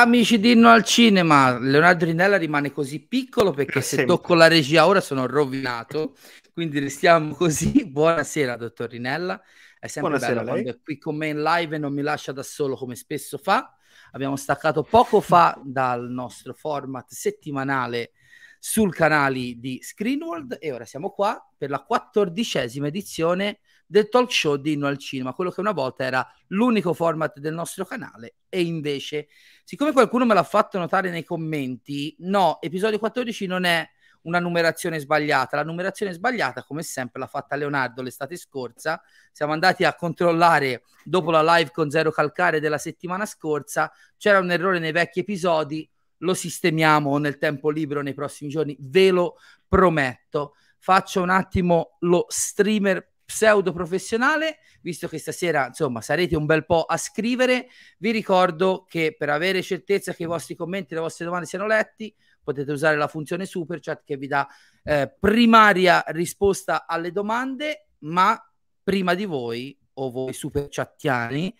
Amici di Inno al Cinema, Leonardo Rinella rimane così piccolo perché se sempre. tocco la regia ora sono rovinato, quindi restiamo così. Buonasera, dottor Rinella. È sempre Buonasera bello quando è qui con me in live e non mi lascia da solo come spesso fa. Abbiamo staccato poco fa dal nostro format settimanale sul canale di Screenworld e ora siamo qua per la quattordicesima edizione del talk show di Inno al Cinema, quello che una volta era l'unico format del nostro canale e invece, siccome qualcuno me l'ha fatto notare nei commenti, no, episodio 14 non è una numerazione sbagliata, la numerazione sbagliata come sempre l'ha fatta Leonardo l'estate scorsa, siamo andati a controllare dopo la live con Zero Calcare della settimana scorsa, c'era un errore nei vecchi episodi, lo sistemiamo nel tempo libero nei prossimi giorni, ve lo prometto. Faccio un attimo lo streamer pseudo professionale, visto che stasera insomma sarete un bel po' a scrivere, vi ricordo che per avere certezza che i vostri commenti e le vostre domande siano letti, potete usare la funzione super chat che vi dà eh, primaria risposta alle domande, ma prima di voi o voi super chattiani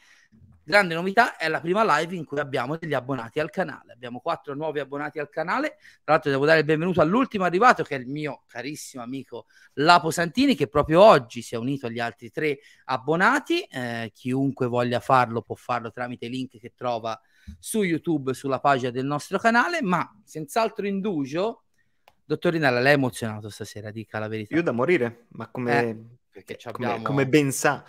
grande novità è la prima live in cui abbiamo degli abbonati al canale. Abbiamo quattro nuovi abbonati al canale. Tra l'altro, devo dare il benvenuto all'ultimo arrivato, che è il mio carissimo amico Lapo Santini, che proprio oggi si è unito agli altri tre abbonati. Eh, chiunque voglia farlo può farlo tramite i link che trova su YouTube, sulla pagina del nostro canale. Ma senz'altro indugio, dottor Rinella, lei è emozionato stasera, dica la verità. Io da morire, ma come, Eh, perché come, abbiamo- come ben sa.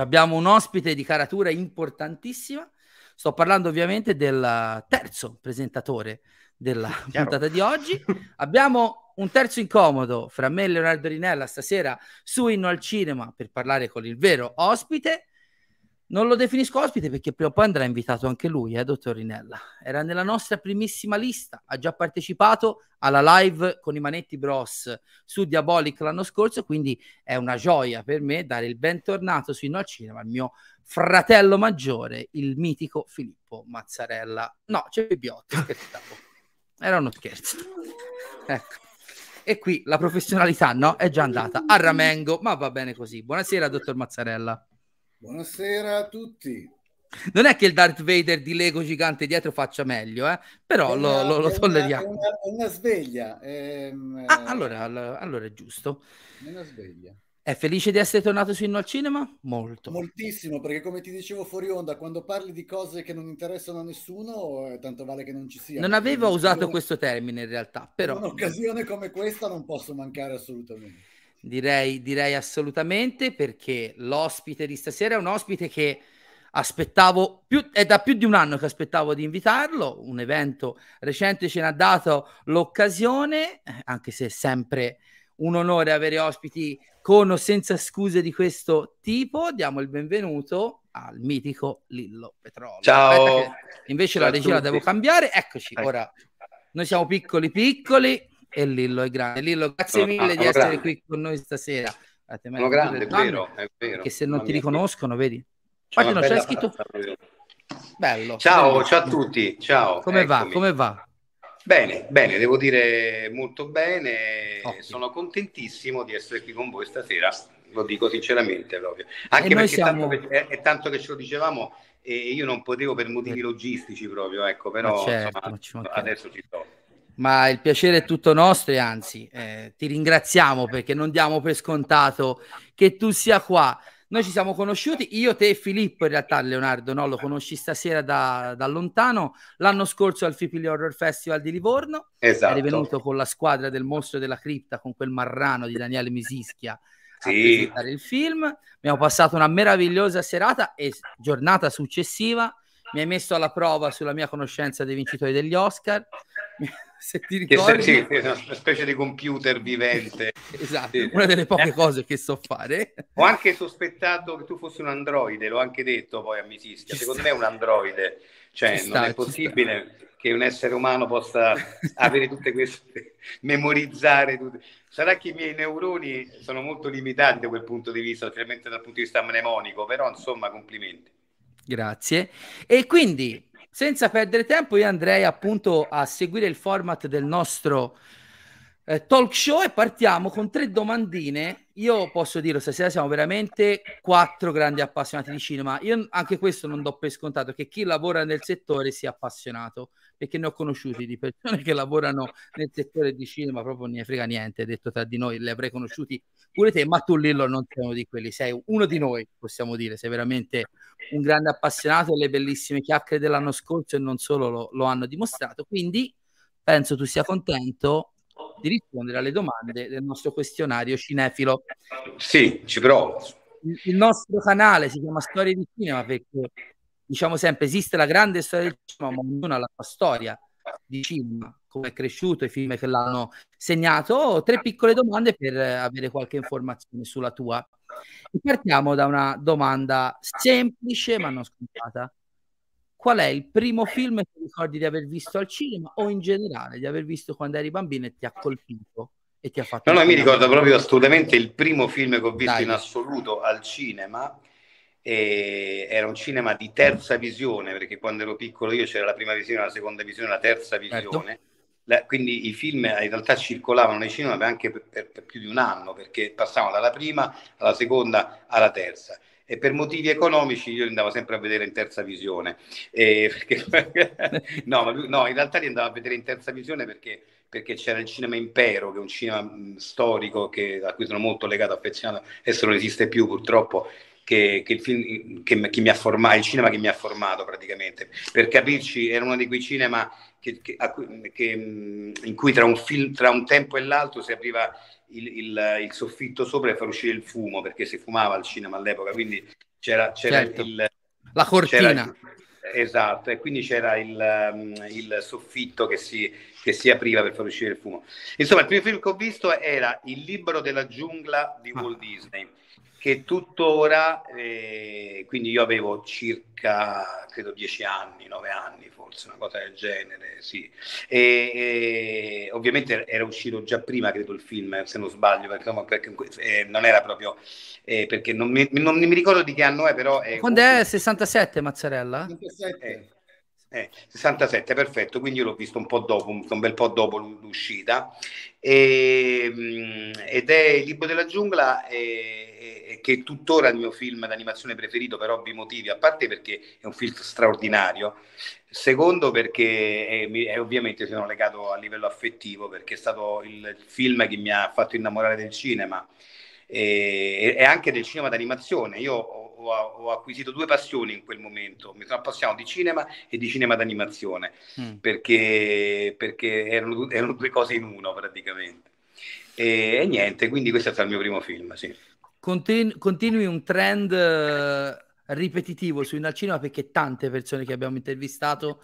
Abbiamo un ospite di caratura importantissima. Sto parlando ovviamente del terzo presentatore della Chiaro. puntata di oggi. Abbiamo un terzo incomodo fra me e Leonardo Rinella stasera su Inno al Cinema per parlare con il vero ospite. Non lo definisco ospite perché prima o poi andrà invitato anche lui, eh, dottor Rinella. Era nella nostra primissima lista, ha già partecipato alla live con i Manetti Bros su Diabolic l'anno scorso, quindi è una gioia per me dare il bentornato su Inno al Cinema al mio fratello maggiore, il mitico Filippo Mazzarella. No, c'è Bibiotti, scherzavo. Era uno scherzo. Ecco. E qui la professionalità, no? È già andata a ramengo, ma va bene così. Buonasera, dottor Mazzarella. Buonasera a tutti. Non è che il Darth Vader di Lego gigante dietro faccia meglio, eh? però lo, una- lo- lo una- tolleriamo. È una, una sveglia. ehm, Ah, eh, allora, all- allora è giusto. È una sveglia. È felice di essere tornato su Inno al Cinema? Molto. Moltissimo, perché come ti dicevo fuori onda, quando parli di cose che non interessano a nessuno, eh, tanto vale che non ci sia. Non avevo In usato questo termine in realtà, In però un'occasione come questa non posso mancare assolutamente. Direi, direi assolutamente perché l'ospite di stasera è un ospite che aspettavo più, è da più di un anno che aspettavo di invitarlo, un evento recente ce n'ha dato l'occasione, eh, anche se è sempre un onore avere ospiti con o senza scuse di questo tipo, diamo il benvenuto al mitico Lillo Petrollo. Ciao. Invece Ciao la regia la devo cambiare, eccoci, Ecco. ora noi siamo piccoli piccoli e Lillo è grande. Lillo, grazie Sono- mille di essere grande. qui con noi stasera. Guardate, Sono grande, è vero, è vero. Che se non ti riconoscono, vedi? una non c'è scritto bello. Ciao, bellissimo. ciao a tutti, ciao. Come va? eccomi. Come va? Bene, bene, devo dire molto bene. Ottimo. Sono contentissimo di essere qui con voi stasera, lo dico sinceramente proprio. Anche perché siamo- tanto che- è, tanto che ce lo dicevamo e io non potevo per motivi logistici proprio, ecco, però Ma certo, insomma, ma adesso ci sto. Ma il piacere è tutto nostro e anzi eh, ti ringraziamo perché non diamo per scontato che tu sia qua. Noi ci siamo conosciuti, io, te e Filippo in realtà Leonardo no? lo conosci stasera da, da lontano, l'anno scorso al Fipili Horror Festival di Livorno, Esatto. eri venuto con la squadra del mostro della cripta con quel marrano di Daniele Misischia a Sì. presentare il film. Abbiamo passato una meravigliosa serata e giornata successiva mi hai messo alla prova sulla mia conoscenza dei vincitori degli Oscar. Se ti ricordi, sì, una specie di computer vivente. esatto, Sì. una delle poche Eh. cose che so fare. Ho anche sospettato che tu fossi un androide, l'ho anche detto poi a Misischia. Ci Secondo sta. me è un androide, cioè Ci non sta, è possibile che un essere umano possa avere tutte queste, memorizzare tutte. Sarà che i miei neuroni sono molto limitati da quel punto di vista, specialmente dal punto di vista mnemonico, però insomma complimenti. Grazie. E quindi, senza perdere tempo, io andrei appunto a seguire il format del nostro eh, talk show e partiamo con tre domandine. Io posso dire, stasera siamo veramente quattro grandi appassionati di cinema. Io anche questo non do per scontato che chi lavora nel settore sia appassionato, perché ne ho conosciuti di persone che lavorano nel settore di cinema, proprio non ne frega niente, detto tra di noi, li avrei conosciuti pure te, ma tu Lillo non sei uno di quelli, sei uno di noi, possiamo dire, sei veramente un grande appassionato, le bellissime chiacchiere dell'anno scorso e non solo lo, lo hanno dimostrato, quindi penso tu sia contento di rispondere alle domande del nostro questionario cinefilo. Sì, ci provo. Il, il nostro canale si chiama Storie di Cinema perché diciamo sempre esiste la grande storia del cinema, ma ognuno ha la sua storia di cinema, come è cresciuto, i film che l'hanno segnato. Tre piccole domande per avere qualche informazione sulla tua. E partiamo da una domanda semplice ma non scontata qual è il primo film che ricordi di aver visto al cinema o in generale di aver visto quando eri bambino e ti ha colpito e ti ha fatto... No, no, mi ricordo proprio assolutamente il primo film che ho visto Dai. in assoluto al cinema. E era un cinema di terza visione perché quando ero piccolo io c'era la prima visione, la seconda visione, la terza certo. visione. La, quindi i film in realtà circolavano nei cinema anche per, per, per più di un anno perché passavano dalla prima alla seconda alla terza e per motivi economici io li andavo sempre a vedere in terza visione. E perché, no, no, in realtà li andavo a vedere in terza visione perché, perché c'era il Cinema Impero, che è un cinema mh, storico che, a cui sono molto legato, affezionato, adesso non esiste più purtroppo. Che, che, il film che, che, mi ha formato, il cinema che mi ha formato praticamente. Per capirci, era uno di quei cinema che, in cui tra un, film, tra un tempo e l'altro si apriva il, il, il, soffitto sopra e far uscire il fumo, perché si fumava al cinema all'epoca, quindi c'era, c'era certo. il... La cortina. esatto, e quindi c'era il, il soffitto che si, che si, apriva per far uscire il fumo. Insomma, il primo film che ho visto era Il libro della giungla di ah. Walt Disney che tuttora, eh, quindi io avevo circa, credo, dieci anni, nove anni forse, una cosa del genere, sì. E, e, ovviamente era uscito già prima, credo, il film, se non sbaglio, perché, perché eh, non era proprio, eh, perché non mi, non mi, ricordo di che anno è, però... È Quando comunque... è 67, Mazzarella? 67. Eh, 67, perfetto, quindi io l'ho visto un po' dopo, un bel po' dopo l'uscita, e, mm, ed è Il libro della giungla, che è tuttora il mio film d'animazione preferito per ovvi motivi, a parte perché è un film straordinario, secondo perché è, è, ovviamente sono legato a livello affettivo, perché è stato il film che mi ha fatto innamorare del cinema e, e anche del cinema d'animazione. Io ho ho, ho, acquisito due passioni in quel momento. Mi sono appassionato di cinema e di cinema d'animazione, mm. perché, perché erano, erano, due cose in uno praticamente. E, e, niente, quindi questo è stato il mio primo film, sì. Continu- continui un trend uh, ripetitivo su al cinema perché tante persone che abbiamo intervistato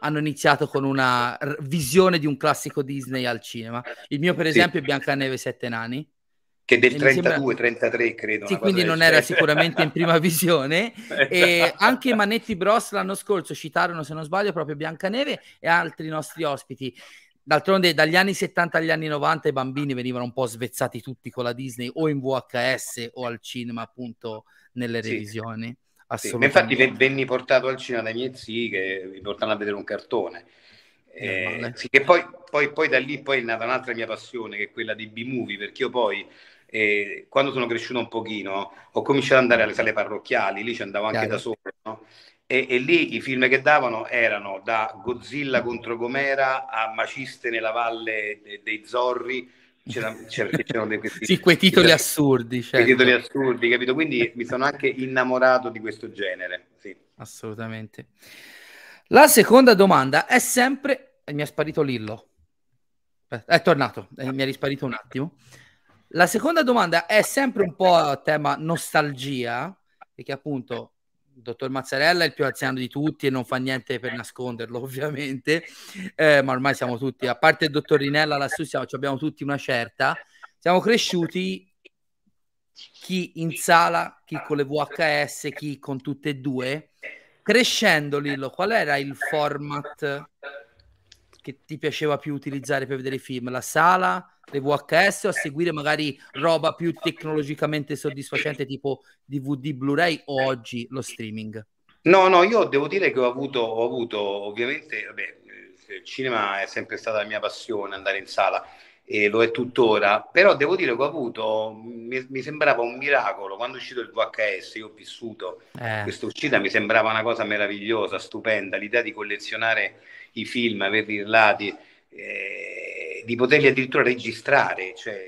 hanno iniziato con una r- visione di un classico Disney al cinema. Il mio, per esempio, sì. è Biancaneve Sette Nani che del 32, 33 credo. Sì, quindi non era sicuramente in prima visione. esatto. E anche Manetti Bros l'anno scorso citarono, se non sbaglio, proprio Biancaneve e altri nostri ospiti. D'altronde dagli anni 70 agli anni 90 i bambini venivano un po' svezzati tutti con la Disney o in VHS o al cinema appunto nelle revisioni. Sì. Infatti venni portato al cinema dai miei zii che mi portano a vedere un cartone. Eh, sì, che poi, poi, poi, da lì poi è nata un'altra mia passione che è quella di B-movie perché io poi e quando sono cresciuto un pochino ho cominciato ad andare alle sale parrocchiali, lì ci andavo anche Chiaro. da solo, no? E, e, lì i film che davano erano da Godzilla contro Gomera a Maciste nella valle de, dei Zorri, c'era, c'erano dei, questi, sì, quei titoli assurdi. Certo. Quei titoli assurdi, capito? Quindi mi sono anche innamorato di questo genere. Sì. Assolutamente. La seconda domanda è sempre... Mi è sparito Lillo. È tornato, eh, mi è risparito un attimo. La seconda domanda è sempre un po' a tema nostalgia, perché appunto dottor Mazzarella è il più anziano di tutti e non fa niente per nasconderlo, ovviamente, eh, ma ormai siamo tutti, a parte il dottor Rinella, lassù siamo, abbiamo tutti una certa, siamo cresciuti chi in sala, chi con le VHS, chi con tutte e due. Crescendo, Lillo, qual era il format che ti piaceva più utilizzare per vedere i film? La sala, le VHS o a seguire magari roba più tecnologicamente soddisfacente tipo DVD, Blu-ray o oggi lo streaming? No, no, io devo dire che ho avuto, ho avuto ovviamente, vabbè, il cinema è sempre stata la mia passione, andare in sala. e lo è tuttora, però devo dire che ho avuto, mi, mi sembrava un miracolo, quando è uscito il VHS, io ho vissuto eh. questa uscita, mi sembrava una cosa meravigliosa, stupenda, l'idea di collezionare i film, averli irlati, eh, di poterli addirittura registrare, cioè,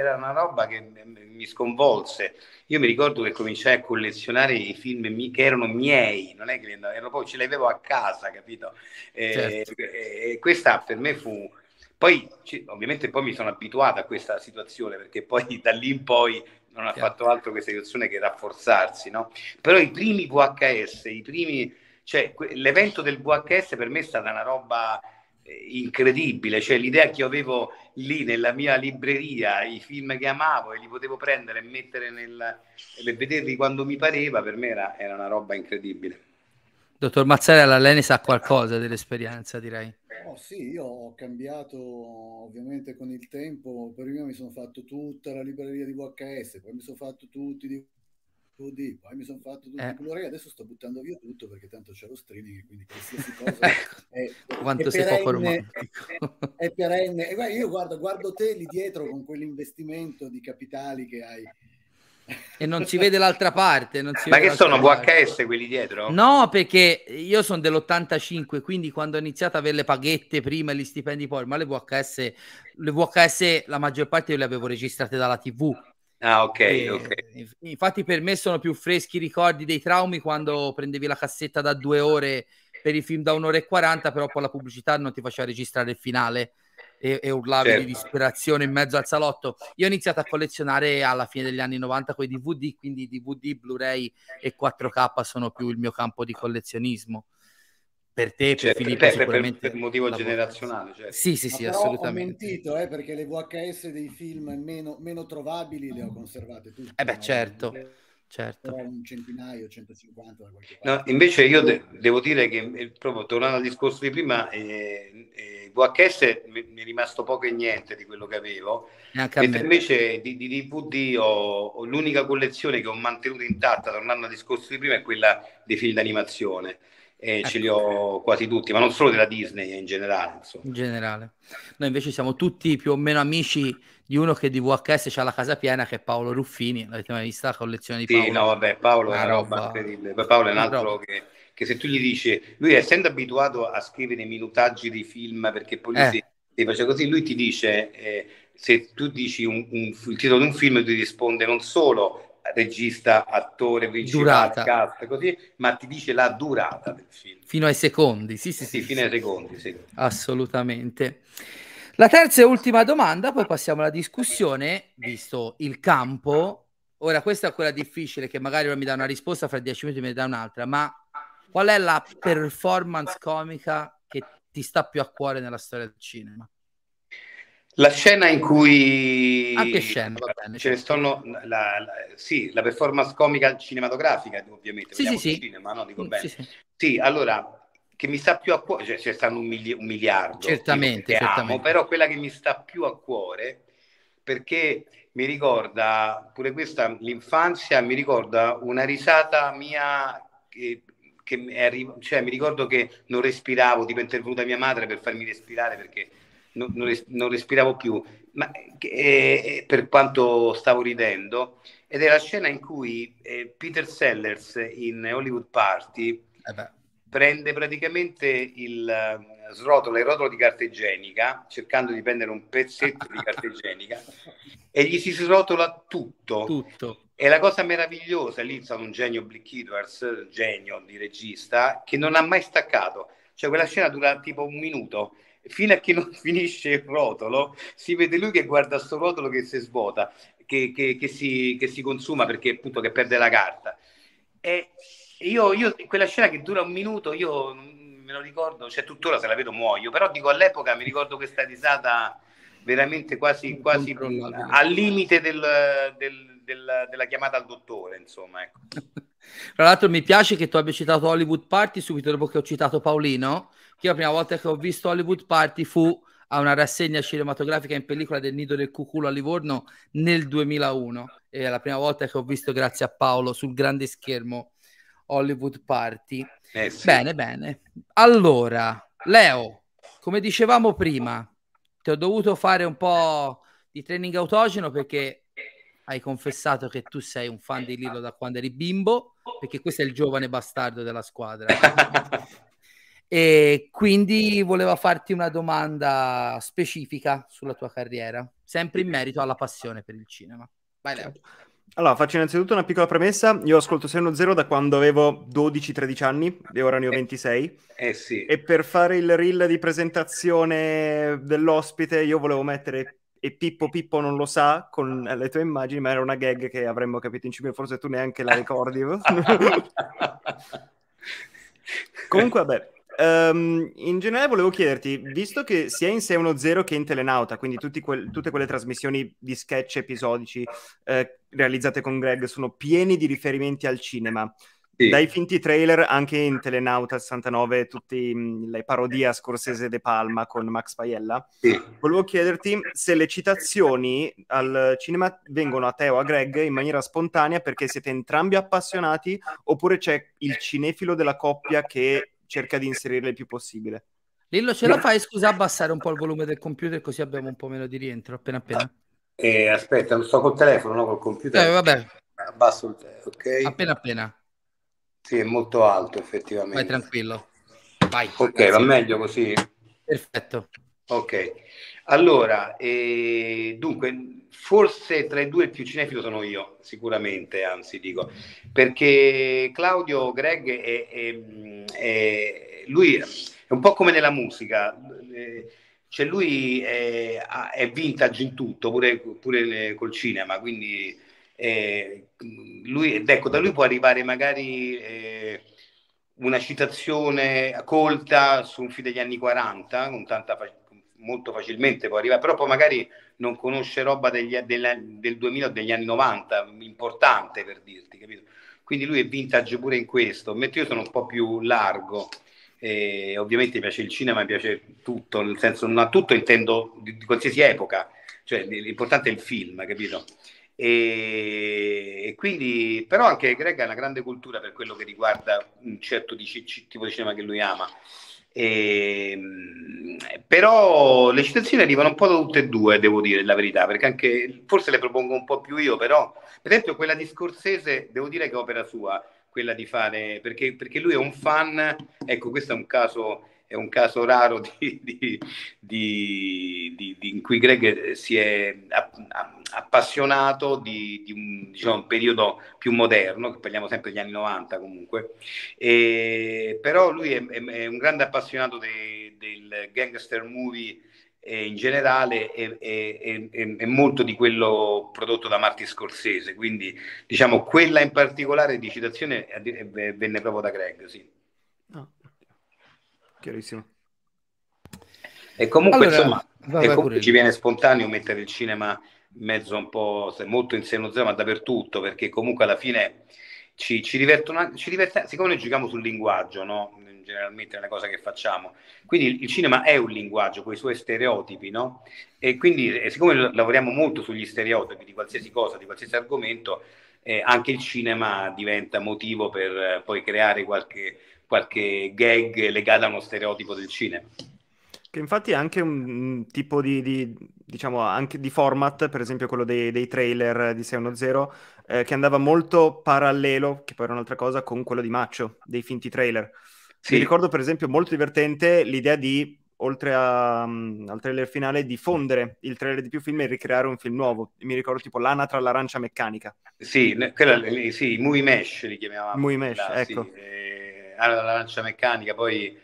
era una roba che mi sconvolse. Io mi ricordo che cominciai a collezionare i film mi- che erano miei, non è che erano poi ce li avevo a casa, capito? Certo. E, e questa per me fu poi ovviamente poi mi sono abituato a questa situazione perché poi da lì in poi non ha fatto altro questa situazione che rafforzarsi, no? Però i primi VHS, i primi, cioè l'evento del VHS per me è stata una roba eh, incredibile, cioè l'idea che io avevo lì nella mia libreria, i film che amavo e li potevo prendere e mettere nel, e vederli quando mi pareva, per me era, era una roba incredibile. Dottor Mazzarella, lei ne sa qualcosa dell'esperienza, direi. Oh, sì, io ho cambiato ovviamente con il tempo. Prima mi sono fatto tutta la libreria di VHS, poi mi sono fatto tutti i DVD, poi mi sono fatto tutti eh. i Blu-ray. Adesso sto buttando via tutto perché tanto c'è lo streaming, quindi qualsiasi cosa è, Quanto è sei perenne, poco romantico. È, è perenne. E guarda, io guardo, guardo te lì dietro con quell'investimento di capitali che hai e non si vede l'altra parte. Ma che sono parte. VHS quelli dietro? No, perché io sono dell'85, quindi quando ho iniziato a avere le paghette prima e gli stipendi poi, ma le VHS, le VHS la maggior parte io le avevo registrate dalla TV. Ah, ok, e, okay. Infatti per me sono più freschi i ricordi dei traumi quando prendevi la cassetta da due ore per i film da un'ora e quaranta, però poi la pubblicità non ti faceva registrare il finale e, e urlavi certo. di disperazione in mezzo al salotto. Io ho iniziato a collezionare alla fine degli anni 90 con i DVD, quindi DVD, Blu-ray e 4K sono più il mio campo di collezionismo. Per te, certo, per Filippo, per, sicuramente per, per motivo generazionale. Certo. Sì, sì, sì, assolutamente. Ho mentito, eh, perché le VHS dei film meno, meno trovabili le ho conservate tutte. Eh beh, no? certo. Certo. un centinaio, 150 da qualche parte. No, invece io de- devo dire che eh, proprio tornando al discorso di prima, eh, eh, VHS mi, mi, è rimasto poco e niente di quello che avevo, mentre invece di, di DVD ho, ho, l'unica collezione che ho mantenuto intatta, tornando al discorso di prima, è quella dei film d'animazione e ecco. ce li ho quasi tutti, ma non solo della Disney, in generale. Insomma. In generale. Noi invece siamo tutti più o meno amici di uno che di VHS c'ha la casa piena, che è Paolo Ruffini. L'avete mai vista la collezione di Paolo? Sì, no, vabbè, Paolo è una roba, roba incredibile. Paolo è un altro che, che, se tu gli dici, lui essendo abituato a scrivere i minutaggi dei film, perché poi lui eh. si, si faceva così, lui ti dice... Eh, se tu dici un, un, il titolo di un film, ti risponde non solo regista, attore principale, cast, così, ma ti dice la durata del film. Fino ai secondi, sì, sì, sì. sì fino sì. ai secondi, sì. Assolutamente. La terza e ultima domanda, poi passiamo alla discussione, visto il campo. Ora, questa è quella difficile che magari ora mi dà una risposta, fra dieci minuti mi dà un'altra, ma qual è la performance comica che ti sta più a cuore nella storia del cinema? La scena in cui anche scena, va bene, ce ne certo. sono la, la, sì, la performance comica cinematografica, ovviamente, sì, sì, sì. cinema, no? Dico mm, bene. Sì, sì. sì, allora che mi sta più a cuore, cioè c'è stato un, mili- un miliardo, certamente, certamente. Amo, però quella che mi sta più a cuore perché mi ricorda pure questa l'infanzia, mi ricorda una risata mia che, che è arri- cioè mi ricordo che non respiravo, tipo è intervenuta mia madre per farmi respirare perché non, non, respiravo più, ma eh, per quanto stavo ridendo, ed è la scena in cui eh, Peter Sellers in Hollywood Party eh prende praticamente il uh, srotola il rotolo di carta igienica, cercando di prendere un pezzetto di carta igienica, e gli si srotola tutto. tutto. E la cosa meravigliosa, lì è un genio Blick Edwards, genio di regista, che non ha mai staccato. Cioè quella scena dura tipo un minuto fino a che non finisce il rotolo, si vede lui che guarda sto rotolo che si svuota, che, che, che, si, che si consuma perché appunto che perde la carta. E io, io, quella scena che dura un minuto, io me lo ricordo, cioè tuttora se la vedo muoio, però dico all'epoca mi ricordo questa risata veramente quasi, quasi al limite del, del, del, della chiamata al dottore, insomma. Ecco. Tra l'altro mi piace che tu abbia citato Hollywood Party subito dopo che ho citato Paolino, che la prima volta che ho visto Hollywood Party fu a una rassegna cinematografica in pellicola del Nido del Cuculo a Livorno nel 2001. È la prima volta che ho visto, grazie a Paolo, sul grande schermo Hollywood Party. Eh sì. Bene, bene. Allora, Leo, come dicevamo prima, ti ho dovuto fare un po' di training autogeno perché hai confessato che tu sei un fan di Lillo da quando eri bimbo, perché questo è il giovane bastardo della squadra. e quindi voleva farti una domanda specifica sulla tua carriera, sempre in merito alla passione per il cinema. Vai Leo. Allora, faccio innanzitutto una piccola premessa. Io ascolto 610 da quando avevo 12-13 anni e ora ne ho 26. Eh, eh sì. E per fare il reel di presentazione dell'ospite io volevo mettere e Pippo Pippo non lo sa con le tue immagini, ma era una gag che avremmo capito in cima, forse tu neanche la ricordi. Comunque, vabbè, Um, in generale volevo chiederti, visto che sia in 610 che in Telenauta, quindi que- tutte quelle trasmissioni di sketch episodici eh, realizzate con Greg sono pieni di riferimenti al cinema, sì. dai finti trailer anche in Telenauta 69, tutte le parodie a Scorsese De Palma con Max Paiella, sì. volevo chiederti se le citazioni al cinema vengono a te o a Greg in maniera spontanea perché siete entrambi appassionati oppure c'è il cinefilo della coppia che cerca di inserirle il più possibile. Lillo, ce la fai, scusa, abbassare un po' il volume del computer così abbiamo un po' meno di rientro, appena appena. Eh, aspetta, non sto col telefono, no, col computer. Eh, vabbè. Abbasso il telefono, ok? Appena appena. Sì, è molto alto, effettivamente. Vai tranquillo. Vai. Ok, grazie. va meglio così? Perfetto. Ok. Allora, eh, dunque, forse tra i due il più cinefilo sono io, sicuramente, anzi dico, perché Claudio Greg è, è, è lui è un po' come nella musica, eh, cioè lui è, è, vintage in tutto, pure, pure col cinema, quindi eh, lui, ecco, da lui può arrivare magari eh, una citazione colta su un film degli anni 40 con tanta molto facilmente può arrivare, però poi magari non conosce roba degli, del, del 2000 o degli anni 90, importante per dirti, capito? Quindi lui è vintage pure in questo, mentre io sono un po' più largo. E ovviamente mi piace il cinema, mi piace tutto, nel senso non a tutto intendo di, di qualsiasi epoca, cioè l'importante è il film, capito? E, e, quindi, però anche Greg ha una grande cultura per quello che riguarda un certo di, tipo di cinema che lui ama. E, ehm, però le citazioni arrivano un po' da tutte e due, devo dire la verità, perché anche forse le propongo un po' più io, però per esempio quella di Scorsese devo dire che è opera sua, quella di fare, perché, perché lui è un fan, ecco questo è un caso è un caso raro di, di, di, in cui Greg si è appassionato di, un, diciamo, un, periodo più moderno, che parliamo sempre degli anni 90 comunque, e, però lui è, è, è, un grande appassionato de, del gangster movie e in generale è, molto di quello prodotto da Martin Scorsese, quindi diciamo quella in particolare di citazione venne proprio da Greg, sì. Chiarissimo. E comunque, allora, insomma, e comunque ci viene spontaneo mettere il cinema in mezzo un po', molto in seno zero, ma dappertutto, perché comunque alla fine ci, ci divertono, ci divertiamo, siccome noi giochiamo sul linguaggio, no? generalmente nelle cose che facciamo, quindi il, il, cinema è un linguaggio con i suoi stereotipi, no? E quindi, e siccome lavoriamo molto sugli stereotipi di qualsiasi cosa, di qualsiasi argomento, eh, anche il cinema diventa motivo per eh, poi creare qualche qualche gag legata a uno stereotipo del cinema. Che infatti è anche un tipo di, di, diciamo, anche di format, per esempio quello dei, dei trailer di 610, eh, che andava molto parallelo, che poi era un'altra cosa, con quello di Maccio, dei finti trailer. Sì. Mi ricordo per esempio molto divertente l'idea di, oltre a, um, al trailer finale, di fondere il trailer di più film e ricreare un film nuovo. Mi ricordo tipo l'anatra all'arancia meccanica. Sì, quella, sì, i movie mesh li chiamavamo. Movie mesh, là, ecco. Sì, eh alla lancia meccanica, poi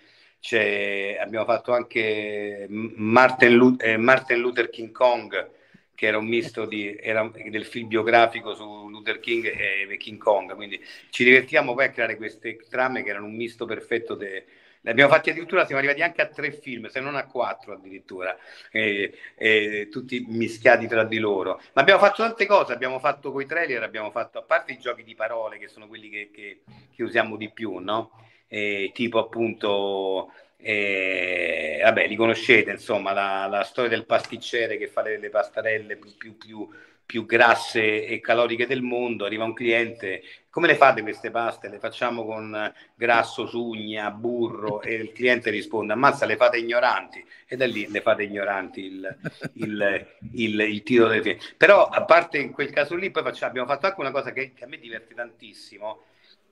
abbiamo fatto anche Martin, Lu- eh, Martin, Luther King Kong, che era un misto di, era del film biografico su Luther King e King Kong, quindi ci divertiamo poi a creare queste trame che erano un misto perfetto de, le abbiamo fatti addirittura, siamo arrivati anche a tre film, se non a quattro addirittura, eh, eh, tutti mischiati tra di loro. Ma abbiamo fatto tante cose, abbiamo fatto coi trailer, abbiamo fatto, a parte i giochi di parole che sono quelli che, che, che usiamo di più, no? Eh, tipo appunto, eh, vabbè, li conoscete, insomma, la, la, storia del pasticcere che fa le, le pastarelle più, più, più, più grasse e caloriche del mondo, arriva un cliente, come le fate queste paste? Le facciamo con grasso, sugna, burro e il cliente risponde, ammazza, le fate ignoranti e da lì le fate ignoranti il, il, il, il titolo del film. Però a parte in quel caso lì, poi facciamo, abbiamo fatto anche una cosa che, che a me diverte tantissimo,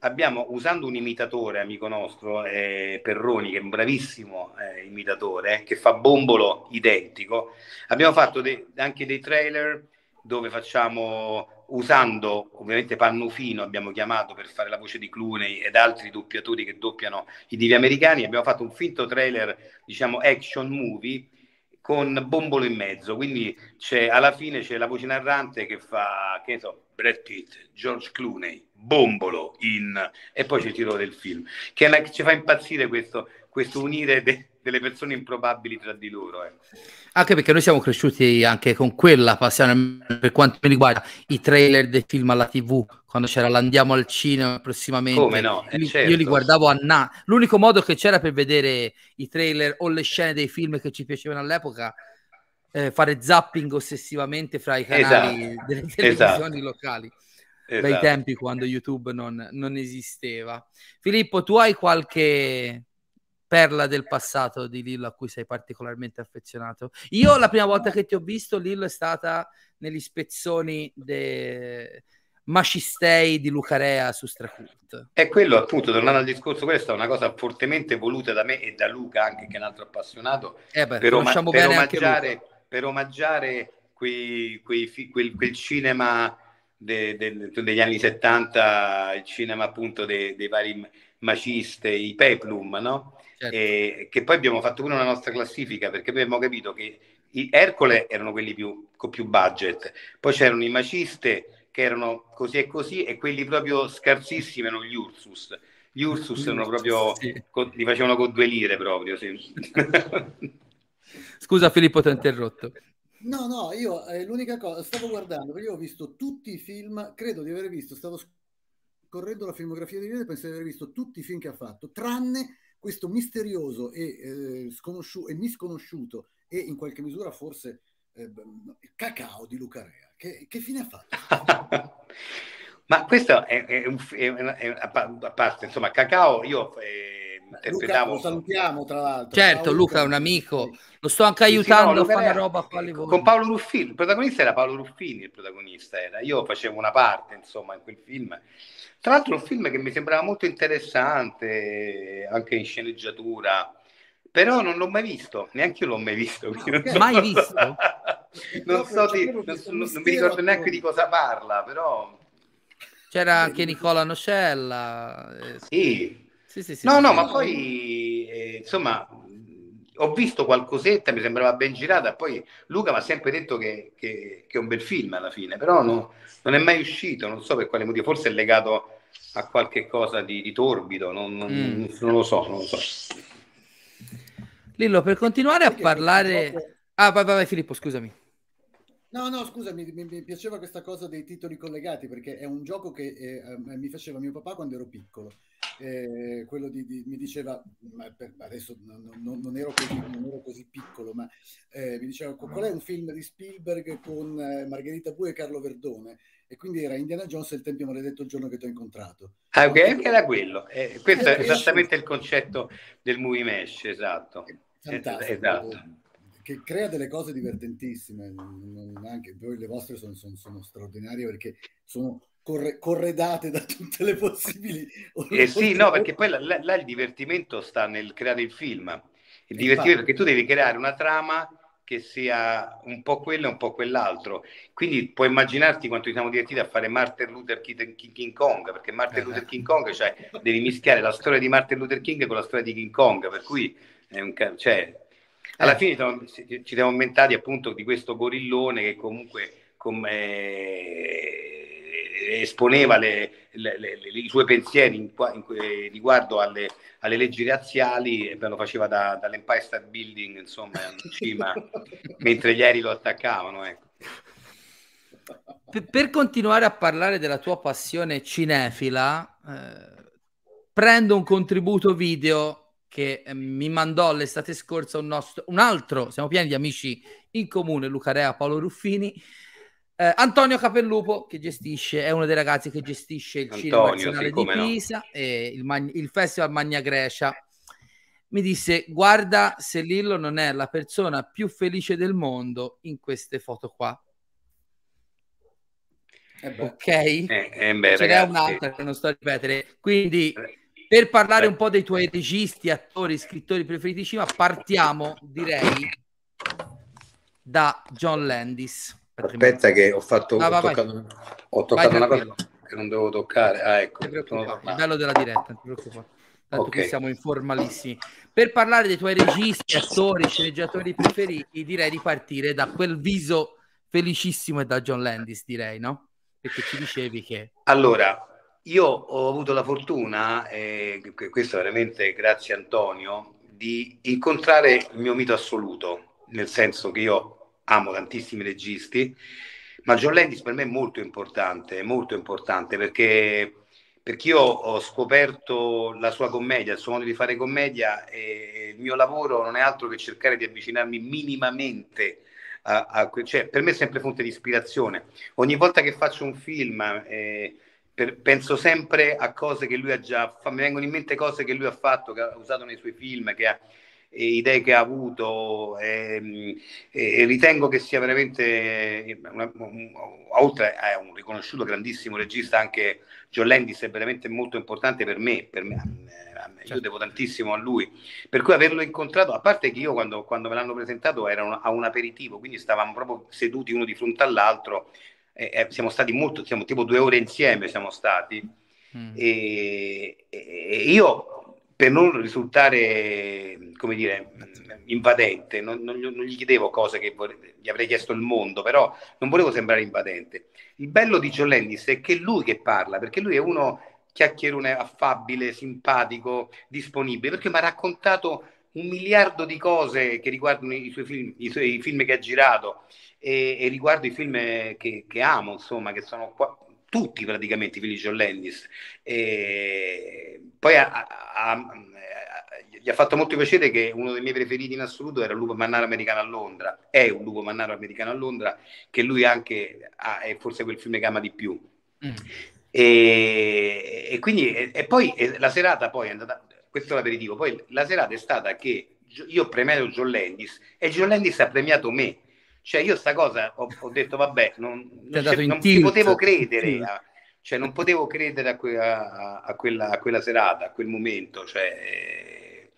abbiamo usando un imitatore amico nostro, eh, Perroni, che è un bravissimo eh, imitatore, eh, che fa bombolo identico, abbiamo fatto de- anche dei trailer dove facciamo usando ovviamente Pannufino abbiamo chiamato per fare la voce di Clooney ed altri doppiatori che doppiano i divi americani abbiamo fatto un finto trailer diciamo action movie con Bombolo in mezzo. Quindi alla fine c'è la voce narrante che fa che ne so Brad Pitt, George Clooney Bombolo in e poi c'è il titolo del film che, che ci fa impazzire questo, questo unire de, delle persone improbabili tra di loro eh. Anche perché noi siamo cresciuti anche con quella passione, per quanto mi riguarda, i trailer dei film alla TV, quando c'era l'andiamo al cinema prossimamente. Come no? Eh, certo. Io li guardavo a na. L'unico modo che c'era per vedere i trailer o le scene dei film che ci piacevano all'epoca, eh, fare zapping ossessivamente fra i canali Esatto. delle televisioni Esatto. locali. Esatto. tempi quando YouTube non, non esisteva. Filippo, tu hai qualche perla del passato di Lillo a cui sei particolarmente affezionato? Io la prima volta che ti ho visto, Lillo, è stata negli spezzoni de... Macistei di Lucarea su Stracult. È quello appunto, tornando al discorso, questa è una cosa fortemente voluta da me e da Luca anche, che è un altro appassionato, Eh beh, per, oma- per omaggiare, per omaggiare quei, quei fi- quel, quel cinema de- de- degli anni 70, il cinema appunto dei, dei vari maciste, i peplum, no? Certo. E che poi abbiamo fatto pure una nostra classifica perché abbiamo capito che i Ercole erano quelli più, con più budget, poi c'erano i maciste che erano così e così e quelli proprio scarsissimi erano gli Ursus. Gli Ursus erano proprio, Sì. con- li facevano con due lire proprio, sì. Scusa Filippo, ti ho interrotto. No, no, io eh, l'unica cosa, stavo guardando, perché io ho visto tutti i film, credo di aver visto, stavo scorrendo la filmografia di Lille e penso di aver visto tutti i film che ha fatto, tranne questo misterioso e, eh, sconosciu- e misconosciuto e in qualche misura forse eh, cacao di Lucarea. Che, che fine ha fatto? Ma questo è, è un, è una- è a pa- a parte, insomma, Cacao io eh, interpretavo... lo salutiamo tra l'altro. Certo, Ciao, Luca è un amico, lo sto anche Sì, sì, aiutando no, a fare roba qua a Livorno. Con Paolo Ruffini, il protagonista era Paolo Ruffini, il protagonista era. Io facevo una parte, insomma, in quel film. Tra l'altro un film che mi sembrava molto interessante, anche in sceneggiatura, però non l'ho mai visto, neanche io l'ho mai visto. non Mai visto? non, so di- non, non mi ricordo neanche di cosa parla, però... C'era anche Nicola Nocella. eh, Sì, sì, sì, sì, No, sì, no, ma poi eh, insomma ho visto qualcosetta, mi sembrava ben girata. Poi Luca mi ha sempre detto che, che- che è un bel film alla fine, però no- non è mai uscito, non so per quale motivo, forse è legato a qualche cosa di, di torbido, non, non- Mm. non lo so, non lo so. Lillo, per continuare a Perché parlare... Ah, vai, vai, vai, Filippo, scusami. No, no, scusa, mi, mi- mi piaceva questa cosa dei titoli collegati perché è un gioco che eh, eh, mi faceva mio papà quando ero piccolo. Eh, quello di, di- mi diceva, per- adesso non, non- non ero così, non ero così piccolo, ma eh, mi diceva qual è un film di Spielberg con eh, Margherita Bue e Carlo Verdone? E quindi era Indiana Jones e il Tempio Maledetto il giorno che ti ho incontrato. Ah, ok, anche era quello. Eh, questo è Eh, esattamente il concetto del movie mesh, esatto. Fantastico. Esatto. Che crea delle cose divertentissime, anche poi le vostre sono, sono- sono straordinarie perché sono corre- corredate da tutte le possibili. Eh sì, no, perché poi là, là- il divertimento sta nel creare il film. Il divertimento perché tu devi creare una trama che sia un po' quello e un po' quell'altro. Quindi puoi immaginarti quanto ci siamo divertiti a fare Martin Luther King, King Kong, perché Martin Eh. Luther King Kong, cioè devi mischiare la storia di Martin Luther King con la storia di King Kong, per cui è ca- cioè, alla Eh. fine ci siamo inventati appunto di questo gorillone che comunque come esponeva le- le- le- i suoi pensieri in in riguardo alle, alle leggi razziali e lo faceva da- dall'Empire State Building insomma in cima mentre gli aerei lo attaccavano ecco. Per, per continuare a parlare della tua passione cinefila, eh, prendo un contributo video che eh, mi mandò l'estate scorsa un, nostro, un altro, siamo pieni di amici in comune, Luca Rea, Paolo Ruffini, Eh, Antonio Capellupo che gestisce, è uno dei ragazzi che gestisce il Antonio, Cinema Nazionale sì, di come no. Pisa e il, Mag- il Festival Magna Grecia. Mi disse: Guarda se Lillo non è la persona più felice del mondo in queste foto qua. Eh beh, Ok? Eh, eh, beh, Ce n'è un'altra che non sto a ripetere. Quindi, per parlare un po' dei tuoi registi, attori, scrittori preferiti di cinema, partiamo, direi, da John Landis. Aspetta che ho fatto Ah, ho vai, vai. toccato, ho toccato Vai, una cosa che non dovevo toccare. Ah, ecco, il bello della diretta, non ti preoccupare. Tanto Ok. qui siamo informalissimi. Per parlare dei tuoi registi, attori, sceneggiatori preferiti, direi di partire da quel viso felicissimo e da John Landis, direi, no? Perché ci dicevi che... Allora, io ho avuto la fortuna, e que- questo veramente grazie Antonio, di incontrare il mio mito assoluto, nel senso che io amo tantissimi registi, ma John Landis per me è molto importante, molto importante perché, perché io ho scoperto la sua commedia, il suo modo di fare commedia e il mio lavoro non è altro che cercare di avvicinarmi minimamente a, a cioè per me è sempre fonte di ispirazione. Ogni volta che faccio un film eh, per- penso sempre a cose che lui ha già fatto, mi vengono in mente cose che lui ha fatto, che ha usato nei suoi film, che ha, idee che ha avuto ehm, e, e ritengo che sia veramente una- un- oltre a un riconosciuto grandissimo regista anche John Landis è veramente molto importante per me, per me eh, io devo tantissimo a lui. Per cui averlo incontrato a parte che io quando, quando me l'hanno presentato era un- a un aperitivo quindi stavamo proprio seduti uno di fronte all'altro eh, eh, siamo stati molto siamo tipo due ore insieme siamo stati. Mm. e, e io per non risultare come dire invadente. non, non gli- non gli chiedevo cose che vorrei- gli avrei chiesto il mondo però non volevo sembrare invadente. Il bello di John Landis è che è lui che parla perché lui è uno chiacchierone affabile simpatico disponibile perché mi ha raccontato un miliardo di cose che riguardano i suoi film i suoi film che ha girato e, e riguardo i film che, che amo insomma che sono qua- tutti praticamente i film di John Landis. E poi ha- ha- ha- gli ha fatto molto piacere che uno dei miei preferiti in assoluto era il lupo mannaro americano a Londra. È un lupo mannaro americano a Londra che lui anche ha, è forse quel film che ama di più. Mm. e, e quindi e, e poi e la serata poi è andata questo è l'aperitivo poi la serata è stata che io ho premiato John Landis e John Landis ha premiato me cioè io sta cosa ho, ho detto vabbè non, non, non ci potevo credere a- cioè non potevo credere a, que- a- a quella, a quella serata a quel momento cioè,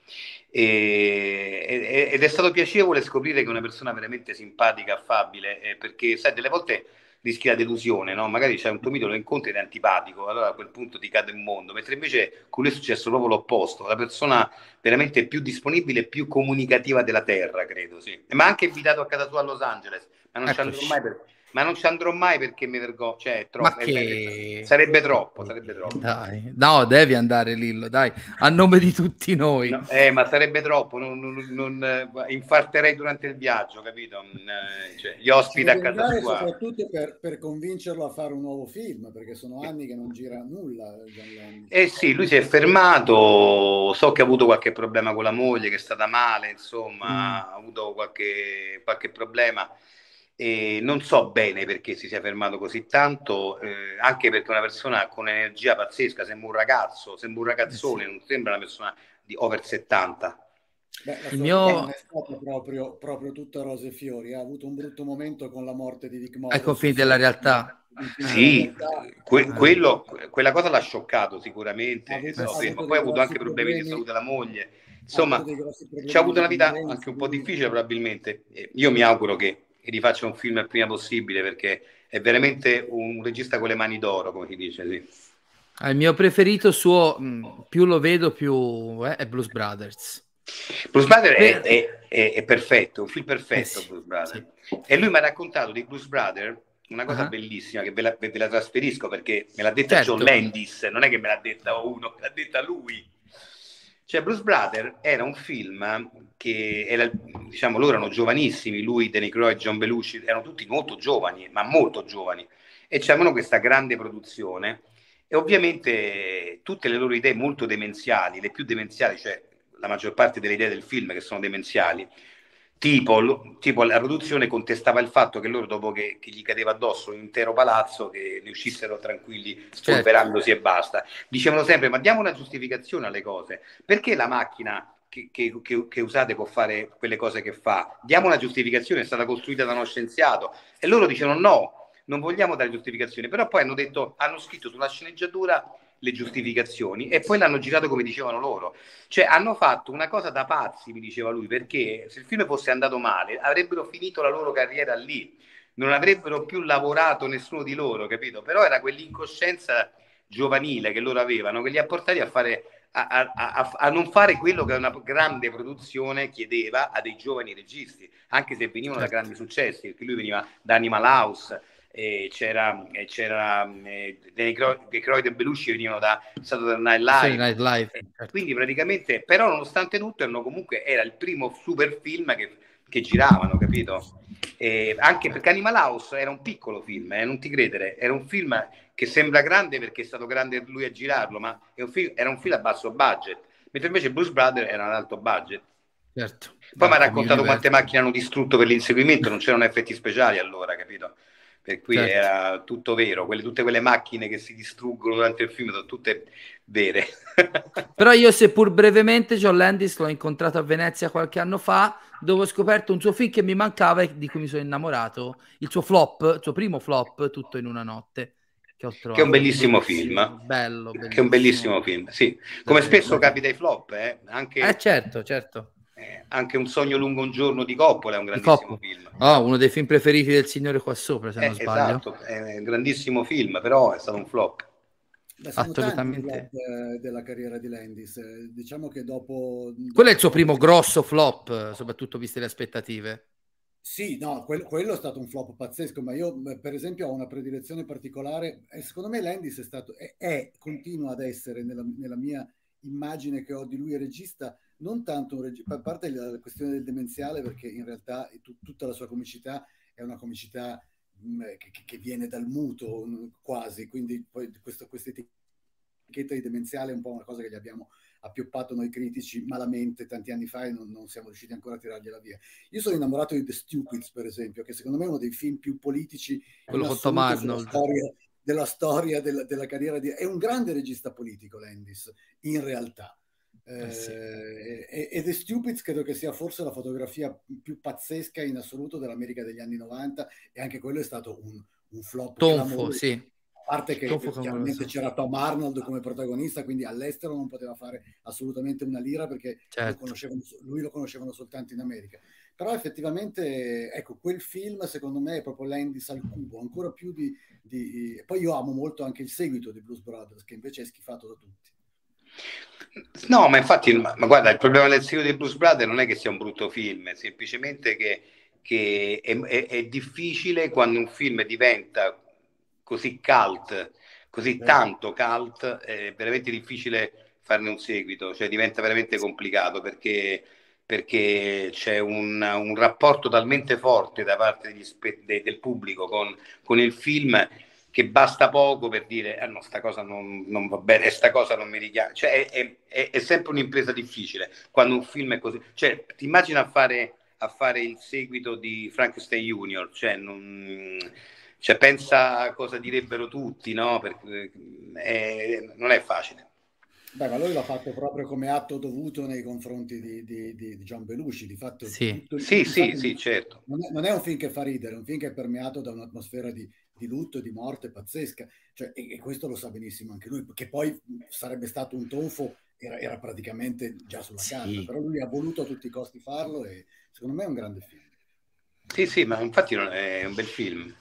e- e- ed è stato piacevole scoprire che è una persona veramente simpatica, affabile, eh, perché sai, delle volte rischi la delusione, no? Magari c'è un tuo mito, lo incontri ed è antipatico, allora a quel punto ti cade un mondo, mentre invece con lui è successo proprio l'opposto, la persona veramente più disponibile e più comunicativa della terra, credo, sì. Ma anche invitato a casa sua a Los Angeles, ma non ci andrò Eccoci. mai, per- ma non ci andrò mai perché mi vergogno, cioè troppo, che- sarebbe troppo, sarebbe troppo. Dai, no, devi andare Lillo, dai, a nome di tutti noi. No, eh, ma sarebbe troppo, non, non- non, eh, infarterei durante il viaggio, capito? Mm, eh, cioè, gli ospiti a casa sua. soprattutto per, per convincerlo a fare un nuovo film, perché sono anni che non gira nulla. Landis. Eh sì, lui si è fermato, so che ha avuto qualche problema con la moglie, che è stata male, insomma, ha avuto qualche, qualche problema e non so bene perché si sia fermato così tanto, eh, anche perché una persona con energia pazzesca, sembra un ragazzo, sembra un ragazzone, non sembra una persona di over 70. Beh, la Il mio- è stata proprio, proprio tutta rose e fiori, ha avuto un brutto momento con la morte di Dick Morris. Ai confini della realtà. Sì, que- quello- quella cosa l'ha scioccato sicuramente, Ha avuto- so, ha avuto ma poi ha avuto anche grossi problemi di problemi. salute della moglie. Ha Insomma, avuto problemi ci ha avuto una vita anche un po' difficile probabilmente. Io mi auguro che rifaccia un film il prima possibile perché è veramente un regista con le mani d'oro, come si dice. Sì. Ah, Il mio preferito suo, mh, più lo vedo, più eh, è Blues Brothers. Bruce Brother è, è- è- è perfetto, un film perfetto. Eh sì, Brother. sì. E lui mi ha raccontato di Bruce Brother una cosa Ah. bellissima che ve la, ve la trasferisco perché me l'ha detta Certo. John Landis, non è che me l'ha detta uno, me l'ha detta lui. Cioè, Bruce Brother era un film che era, diciamo, loro erano giovanissimi, lui, Danny Croy, John Belushi, erano tutti molto giovani, ma molto giovani, e c'erano questa grande produzione. E ovviamente tutte le loro idee molto demenziali, le più demenziali, cioè la maggior parte delle idee del film che sono demenziali, Tipo, tipo, la produzione contestava il fatto che loro dopo che, che gli cadeva addosso un intero palazzo che ne uscissero tranquilli spolverandosi certo. e basta. Dicevano sempre ma diamo una giustificazione alle cose. Perché la macchina che, che, che, usate può fare quelle cose che fa? Diamo una giustificazione è stata costruita da uno scienziato. E loro dicevano no non vogliamo dare giustificazioni però poi hanno detto hanno scritto sulla sceneggiatura le giustificazioni e poi l'hanno girato come dicevano loro. Cioè hanno fatto una cosa da pazzi, mi diceva lui, perché se il film fosse andato male avrebbero finito la loro carriera lì, non avrebbero più lavorato nessuno di loro, capito? Però era quell'incoscienza giovanile che loro avevano che li ha portati a fare a, a, a, non fare quello che una grande produzione chiedeva a dei giovani registi, anche se venivano da certo. grandi successi, perché lui veniva da Animal House, e c'era, e c'era eh, De Croyd e Belushi venivano da Saturday Night Live, Night Live certo. quindi praticamente però nonostante tutto erano comunque era il primo super film che, che giravano capito? E anche perché Animal House era un piccolo film eh, non ti credere era un film che sembra grande perché è stato grande lui a girarlo ma un film, era un film a basso budget mentre invece Bruce Brother era ad alto budget. Certo. poi mi ha raccontato quante macchine hanno distrutto per l'inseguimento non c'erano effetti speciali allora capito per cui certo. era tutto vero, quelle, tutte quelle macchine che si distruggono durante il film sono tutte vere. Però io seppur brevemente John Landis l'ho incontrato a Venezia qualche anno fa, dove ho scoperto un suo film che mi mancava e di cui mi sono innamorato, il suo flop, il suo primo flop, Tutto in una notte. Che, che, è un bellissimo film. Bello, bellissimo. Che è un bellissimo film, sì. Come spesso capita ai flop, eh? Anche... eh certo, certo anche Un sogno lungo un giorno di Coppola è un grandissimo film. Oh, uno dei film preferiti del Signore qua sopra, se eh, non sbaglio. Esatto, è un grandissimo film, però è stato un flop. Beh, Assolutamente. Flop, della carriera di Landis. Diciamo che dopo... Quello è il suo primo grosso flop, soprattutto viste le aspettative. Sì, no, quello, quello, è stato un flop pazzesco, ma io per esempio ho una predilezione particolare e secondo me Landis è stato, è, è continua ad essere nella, nella mia immagine che ho di lui regista, non tanto un regista, a parte la questione del demenziale, perché in realtà t- tutta la sua comicità è una comicità mh, mm, che, che, viene dal muto mh, quasi, quindi poi questo, questa etichetta di demenziale è un po' una cosa che gli abbiamo appioppato noi critici malamente tanti anni fa e non, non, siamo riusciti ancora a tirargliela via. Io sono innamorato di The Stupids, per esempio, che secondo me è uno dei film più politici quello con Tom Arnold della storia della, della, carriera di... È un grande regista politico, Landis, in realtà. Eh, sì. eh, e The Stupids credo che sia forse la fotografia più pazzesca in assoluto dell'America degli anni 90 e anche quello è stato un, un flop. Tonfo, sì. A parte che Tonfo chiaramente c'era Tom Arnold come protagonista, quindi all'estero non poteva fare assolutamente una lira perché certo. lo lui lo conoscevano soltanto in America. Però effettivamente, ecco, quel film secondo me è proprio Landis al cubo, ancora più di, di... Poi io amo molto anche il seguito di Blues Brothers, che invece è schifato da tutti. No, ma infatti, ma, ma guarda, il problema del seguito di Blues Brothers non è che sia un brutto film, semplicemente che, che è, è, è, difficile quando un film diventa così cult, così eh. tanto cult, è veramente difficile farne un seguito, cioè diventa veramente complicato perché perché c'è un, un, rapporto talmente forte da parte spe- de- del pubblico con, con, il film che basta poco per dire ah no, sta cosa non, non va bene, sta cosa non mi richiama. Cioè, è, è, è, sempre un'impresa difficile quando un film è così. Cioè, ti immagini a fare, a fare il seguito di Frankenstein Junior, cioè, non, cioè pensa a cosa direbbero tutti, no? Perché, è, non è facile. Beh, ma lui l'ha fatto proprio come atto dovuto nei confronti di, di, di John Belushi. Di fatto, sì, tutto, sì, sì, sì, certo. Non è, non è, un film che fa ridere, è un film che è permeato da un'atmosfera di, di lutto e di morte pazzesca. Cioè, e, e, questo lo sa benissimo anche lui, che poi sarebbe stato un tonfo, era, era praticamente già sulla sì. carta, però lui ha voluto a tutti i costi farlo e secondo me è un grande film. Sì, sì, ma infatti è un bel film.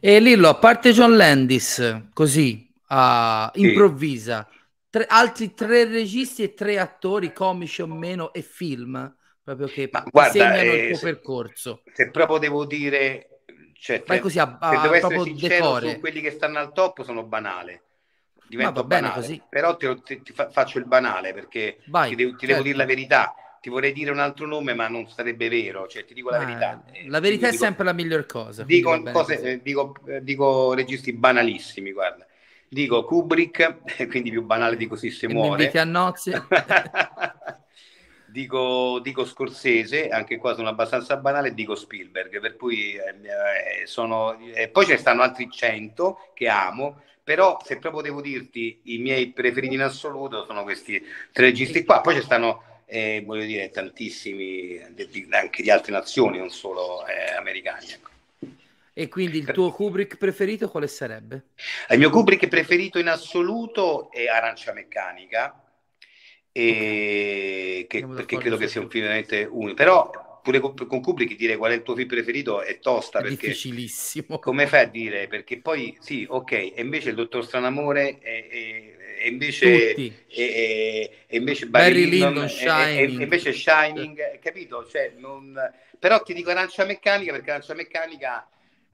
E Lillo, a parte John Landis, così, uh, improvvisa, tre, altri tre registi e tre attori, comici o meno, e film, proprio che Ma guarda, segnano eh, il tuo se, percorso. Se proprio devo dire, cioè, Vai così a, a, se devo essere sincero su quelli che stanno al top sono banale. Divento banale, così. però ti, ti, ti, faccio il banale perché Vai, ti, devo, ti certo. devo dire la verità ti vorrei dire un altro nome, ma non sarebbe vero. Cioè, ti dico la ah, verità. La verità è dico, sempre la miglior cosa. Dico, cose, eh, dico, eh, dico, registi banalissimi, guarda dico Kubrick, quindi più banale di così si muore. Inviti a nozze. dico, dico Scorsese, anche qua sono abbastanza banale, dico Spielberg, per cui eh, sono... Eh, poi ce ne stanno altri 100 che amo, però se proprio devo dirti i miei preferiti in assoluto sono questi tre registi qua, poi ci stanno, eh, voglio dire, tantissimi anche di altre nazioni, non solo eh, americani. Ecco. E quindi il tuo Kubrick preferito quale sarebbe? Il mio Kubrick preferito in assoluto è Arancia Meccanica, e che, perché credo che sia un film veramente unico. Però pure con, con Kubrick dire qual è il tuo film preferito è tosta è perché difficilissimo. Come fai a dire? Perché poi sì, ok, e invece il dottor Stranamore e, e invece e, e, invece Barry, Lyndon, Shining. E, invece Shining, capito? Cioè, non... Però ti dico Arancia Meccanica perché Arancia Meccanica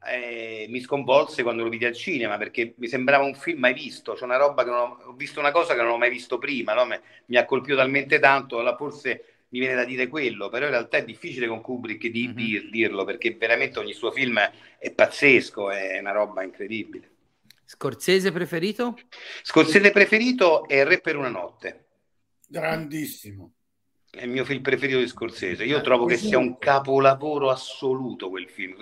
eh, mi sconvolse quando lo vidi al cinema perché mi sembrava un film mai visto, cioè una roba che non ho, ho visto una cosa che non ho mai visto prima, no? mi, mi ha colpito talmente tanto, allora forse mi viene da dire quello, però in realtà è difficile con Kubrick di, mm-hmm. dir, dirlo perché veramente ogni suo film è pazzesco, è una roba incredibile. Scorsese preferito? Scorsese preferito è Re per una notte. Grandissimo è il mio film preferito di Scorsese. Io trovo che sia un capolavoro assoluto quel film.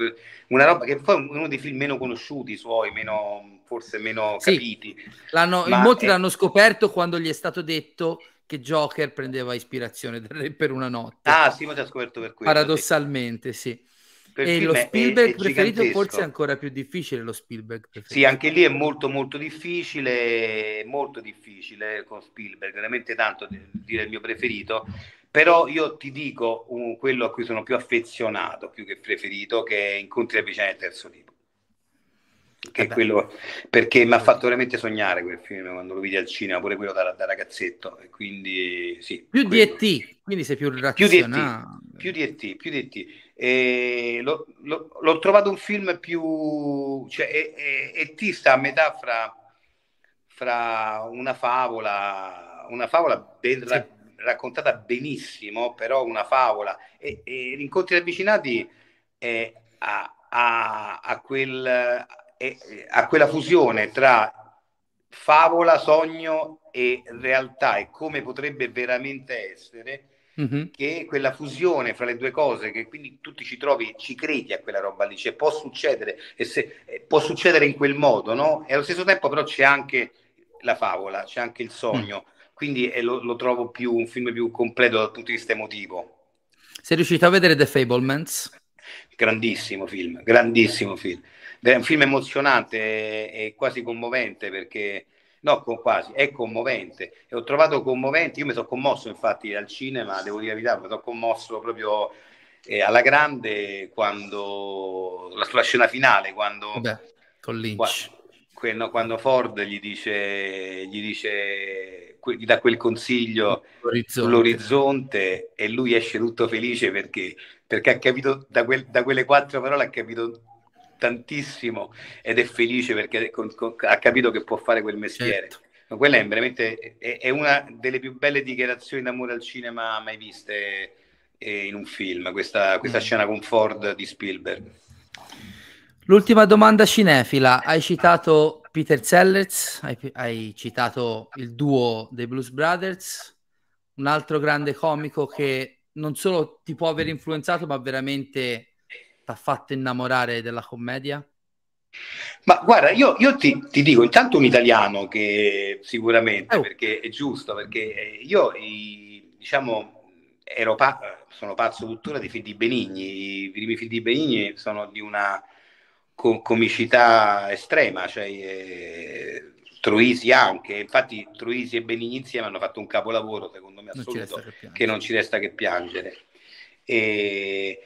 Una roba che poi è uno dei film meno conosciuti suoi, meno, forse meno sì, capiti. L'hanno, molti è... l'hanno scoperto quando gli è stato detto che Joker prendeva ispirazione per una notte. Ah, sì, ma ti ha scoperto per quello. Paradossalmente, sì. sì. E lo Spielberg è, è preferito forse è ancora più difficile lo Spielberg preferito. Sì, anche lì è molto molto difficile, molto difficile con Spielberg, veramente tanto dire il mio preferito, però io ti dico um, quello a cui sono più affezionato, più che preferito, che è Incontri a vicenda del terzo tipo. Che è quello, perché mi ha fatto veramente sognare quel film quando lo vidi al cinema, pure quello da, da ragazzetto. E quindi sì. Più quello. di ET, quindi sei più razionale. Più di ET, più di ET. E lo, lo, l'ho trovato un film più... Cioè, ET sta a metà fra, fra una favola, una favola ben, sì raccontata benissimo, però una favola. E, e Rincontri avvicinati eh, a, a, a, quel, eh, a quella fusione tra favola, sogno e realtà e come potrebbe veramente essere. Mm-hmm. che quella fusione fra le due cose, che quindi tu ti ci trovi, ci credi a quella roba lì, cioè può succedere, e se, eh, può succedere in quel modo, no? E allo stesso tempo però c'è anche la favola, c'è anche il sogno. Quindi eh, lo, lo, trovo più un film più completo dal punto di vista emotivo. Sei riuscito a vedere The Fablemans? Grandissimo film, grandissimo film. È un film emozionante e quasi commovente perché no, quasi, è commovente. E ho trovato commovente, io mi sono commosso infatti al cinema, devo dire la verità, mi sono commosso proprio eh, alla grande quando, la, sulla scena finale, quando... Beh, con Lynch. Quando, quando Ford gli dice, gli dice gli dà quel consiglio L'orizzonte. sull'orizzonte e lui esce tutto felice perché, perché ha capito da, quel, da, quelle quattro parole ha capito tantissimo ed è felice perché con, con, ha capito che può fare quel mestiere. Certo. Ma quella è veramente è, è, una delle più belle dichiarazioni d'amore al cinema mai viste eh, in un film, questa, questa mm. scena con Ford di Spielberg. L'ultima domanda cinefila, hai citato Peter Sellers, hai, hai, citato il duo dei Blues Brothers, un altro grande comico che non solo ti può aver influenzato, ma veramente ti ha fatto innamorare della commedia? Ma guarda, io, io ti, ti, dico intanto un italiano che sicuramente, oh. perché è giusto, perché eh, io diciamo ero pa- sono pazzo tuttora di film di Benigni, i primi film di Benigni sono di una con comicità estrema, cioè eh, Troisi anche, infatti Troisi e Benigni insieme hanno fatto un capolavoro secondo me assoluto non che, che, non ci resta che piangere. E,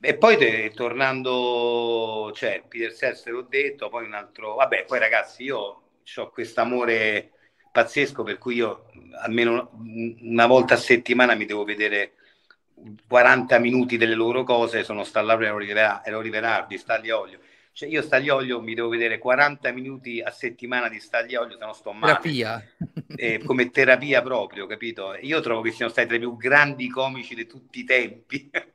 e poi te, tornando, cioè Peter Sellers l'ho detto, poi un altro, vabbè, poi ragazzi io ho questo amore pazzesco per cui io almeno una volta a settimana mi devo vedere 40 minuti delle loro cose sono Stallauro e Riverardi, Staglioglio. Cioè io Staglioglio mi devo vedere 40 minuti a settimana di Staglioglio, se no sto male. Terapia. Eh, come terapia proprio, capito? Io trovo che siano stati tra i più grandi comici di tutti i tempi.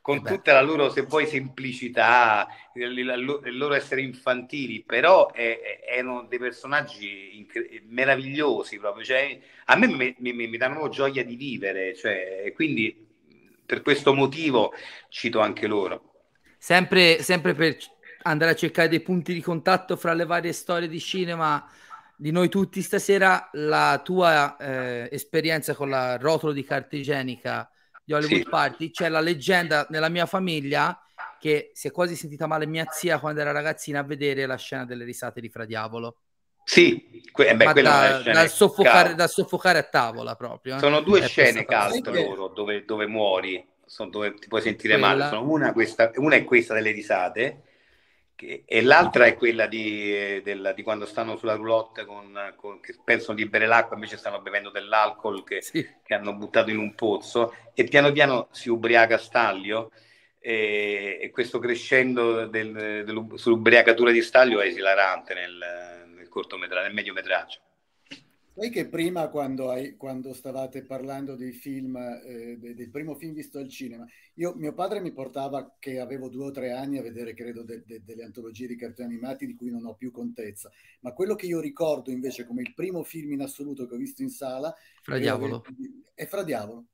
con tutta la loro, se vuoi, semplicità, il, loro essere infantili, però è, è, erano dei personaggi incre- meravigliosi proprio, cioè, a me mi, mi, mi danno gioia di vivere, cioè, quindi per questo motivo cito anche loro. Sempre, sempre per andare a cercare dei punti di contatto fra le varie storie di cinema di noi tutti stasera, la tua eh, esperienza con la rotolo di carta igienica di Hollywood sì. Party, c'è la leggenda nella mia famiglia che si è quasi sentita male mia zia quando era ragazzina a vedere la scena delle risate di Fra Diavolo. Sì, que- eh beh, da, da, soffocare, da, soffocare, a tavola proprio. Eh. Sono due scene cult loro dove, dove muori, sono dove ti puoi sentire Quella... male. Sono una, questa, una è questa delle risate che, e l'altra è quella di, del, di, quando stanno sulla roulotte con, con, che pensano di bere l'acqua invece stanno bevendo dell'alcol che, sì. che hanno buttato in un pozzo e piano piano si ubriaca Staglio e, e questo crescendo del, del, sull'ubriacatura di Staglio è esilarante nel cortometraggio, nel mediometraggio. Sai che prima, quando, hai, quando stavate parlando dei film, eh, del primo film visto al cinema, io, mio padre mi portava, che avevo due o tre anni, a vedere, credo, de, de, delle antologie di cartoni animati di cui non ho più contezza. Ma quello che io ricordo invece come il primo film in assoluto che ho visto in sala Fra Diavolo. è Fra Diavolo.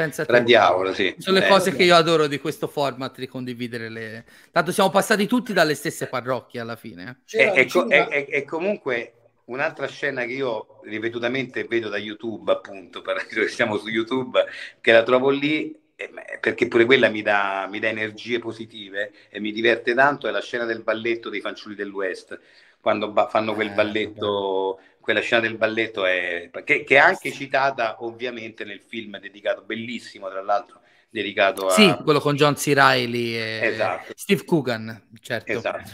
Pensa Fra Diavolo, sì. Sono le eh, cose che io adoro di questo format, di condividere le... Tanto siamo passati tutti dalle stesse parrocchie alla fine. E, e, e, e comunque un'altra scena che io ripetutamente vedo da YouTube, appunto, che siamo su YouTube, che la trovo lì eh, perché pure quella mi dà, mi dà, energie positive e mi diverte tanto, è la scena del balletto dei fanciulli dell'West, quando ba- fanno quel eh, balletto, quella scena del balletto è, che, che, è anche citata ovviamente nel film dedicato, bellissimo tra l'altro, dedicato a... Sì, quello con John C. Reilly e esatto. Steve Coogan, certo. Esatto.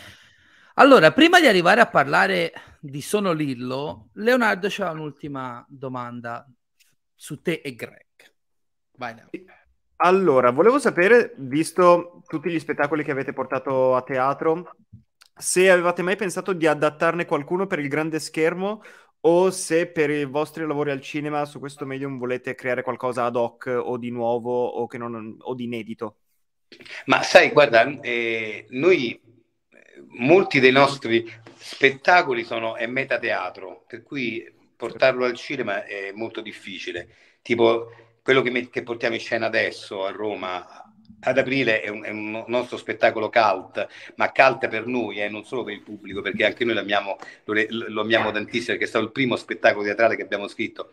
Allora, prima di arrivare a parlare di Sono Lillo, Leonardo c'ha un'ultima domanda su te e Greg. Vai, Leo. Allora, volevo sapere, visto tutti gli spettacoli che avete portato a teatro, se avevate mai pensato di adattarne qualcuno per il grande schermo o se per i vostri lavori al cinema su questo medium volete creare qualcosa ad hoc o di nuovo o, non, o di inedito. Ma sai, guarda, eh, noi molti dei nostri spettacoli sono è metateatro, per cui portarlo al cinema è molto difficile. Tipo quello che, che portiamo in scena adesso a Roma ad aprile è un, è un, nostro spettacolo cult, ma cult per noi, eh, non solo per il pubblico, perché anche noi lo amiamo, lo, lo amiamo tantissimo, perché è stato il primo spettacolo teatrale che abbiamo scritto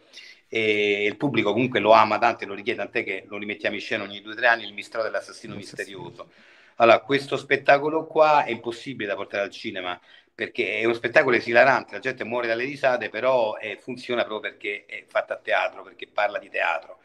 e il pubblico comunque lo ama tanto e lo richiede, tant'è che lo rimettiamo in scena ogni due o tre anni, il mistero dell'assassino misterioso. Allora, questo spettacolo qua è impossibile da portare al cinema perché è uno spettacolo esilarante, la gente muore dalle risate, però eh, funziona proprio perché è fatta a teatro, perché parla di teatro.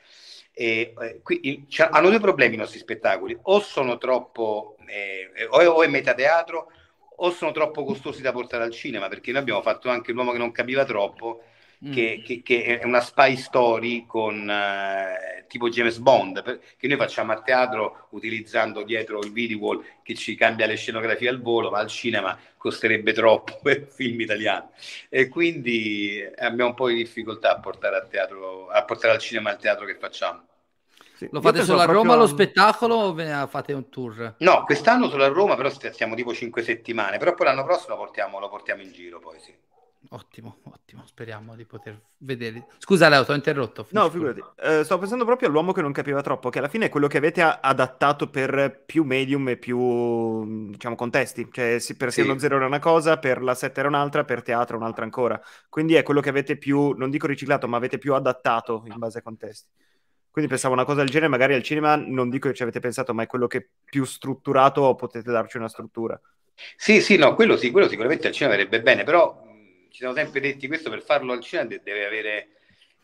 E, eh, qui, il, hanno due problemi i nostri spettacoli, o sono troppo, eh, o, o è metateatro, o sono troppo costosi da portare al cinema, perché noi abbiamo fatto anche l'uomo che non capiva troppo, mm. che, che, che, è una spy story con eh, tipo James Bond, per, che noi facciamo a teatro utilizzando dietro il video wall che ci cambia le scenografie al volo, ma al cinema costerebbe troppo per film italiano. E quindi abbiamo un po' di difficoltà a portare, a teatro, a portare al cinema il teatro che facciamo. Sì. Lo fate solo a Roma lo spettacolo o ve ne fate un tour? No, quest'anno solo a Roma, però stiamo tipo 5 settimane, però poi l'anno prossimo lo portiamo, lo portiamo in giro poi sì. Ottimo, ottimo, speriamo di poter vedere. Scusa Leo, ti ho interrotto. No, figurati. Uh, stavo pensando proprio all'uomo che non capiva troppo, che alla fine è quello che avete adattato per più medium e più, diciamo, contesti. Cioè, per sì. Siano Zero era una cosa, per la 7 era un'altra, per teatro un'altra ancora. Quindi è quello che avete più, non dico riciclato, ma avete più adattato in base ai contesti. Quindi pensavo una cosa del genere, magari al cinema non dico che ci avete pensato, ma è quello che più strutturato potete darci una struttura. Sì, sì, no, quello sì, quello sicuramente al cinema verrebbe bene, però ci siamo sempre detti questo per farlo al cinema deve avere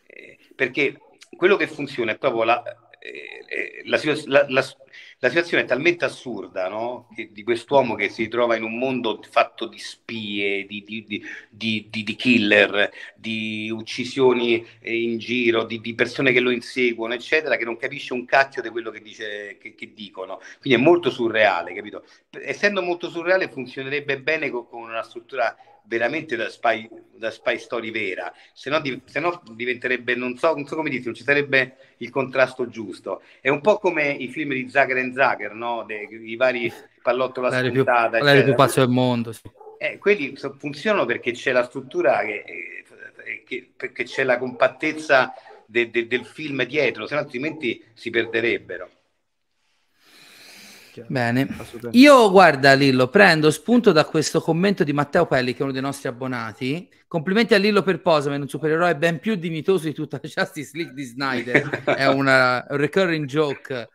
eh, perché quello che funziona è proprio la, eh, eh la, la, la, situazione è talmente assurda no? di quest'uomo che si trova in un mondo fatto di spie, di, di, di, di killer, di uccisioni in giro, di, persone che lo inseguono, eccetera, che non capisce un cacchio di quello che, dice, che, che dicono. Quindi è molto surreale, capito? Essendo molto surreale funzionerebbe bene con, con una struttura veramente da spy, da spy story vera, se no, di, se no diventerebbe, non so, non so come dire, non ci sarebbe il contrasto giusto. È un po' come i film di Zucker and Zucker, no? De, I vari pallottola l'aereo spuntata. L'aereo più pazzo del mondo, sì. Eh, quelli funzionano perché c'è la struttura, che, che, che c'è la compattezza de, de, del film dietro, se no altrimenti si perderebbero. Bene, io guarda Lillo, prendo spunto da questo commento di Matteo Pelli, che è uno dei nostri abbonati. Complimenti a Lillo per Posame, un supereroe ben più dignitoso di tutta la Justice League di Snyder. è una un recurring joke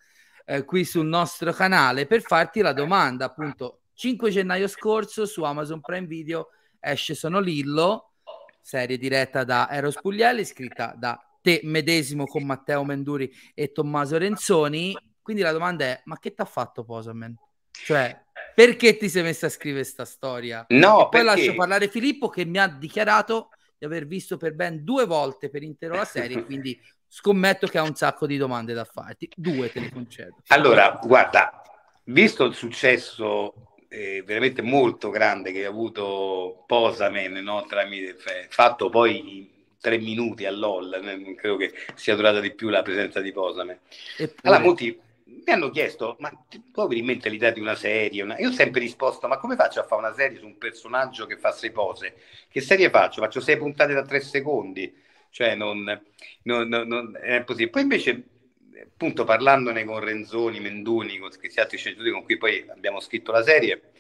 eh, qui sul nostro canale per farti la domanda. Appunto, 5 gennaio scorso su Amazon Prime Video esce Sono Lillo, serie diretta da Eros Puglielli, scritta da te medesimo con Matteo Menduri e Tommaso Renzoni quindi la domanda è: ma che ti ha fatto Posamen? Cioè, perché ti sei messo a scrivere questa storia? No, e poi perché... lascio parlare Filippo che mi ha dichiarato di aver visto per ben due volte per intero la serie, quindi scommetto che ha un sacco di domande da farti. Due te le concedo. Allora, guarda, visto il successo eh, veramente molto grande che ha avuto Posamen, no? Tramite, fatto poi in tre minuti all'OL, non credo che sia durata di più la presenza di Posamen. Eppure... Allora, molti mi hanno chiesto, ma ti può in mente l'idea di una serie? Una... Io ho sempre risposto, ma come faccio a fare una serie su un personaggio che fa sei pose? Che serie faccio? Faccio sei puntate da tre secondi? Cioè, non, non, non, non è possibile. Poi invece, appunto, parlandone con Renzoni, Menduni, con questi altri sceneggiatori con cui poi abbiamo scritto la serie,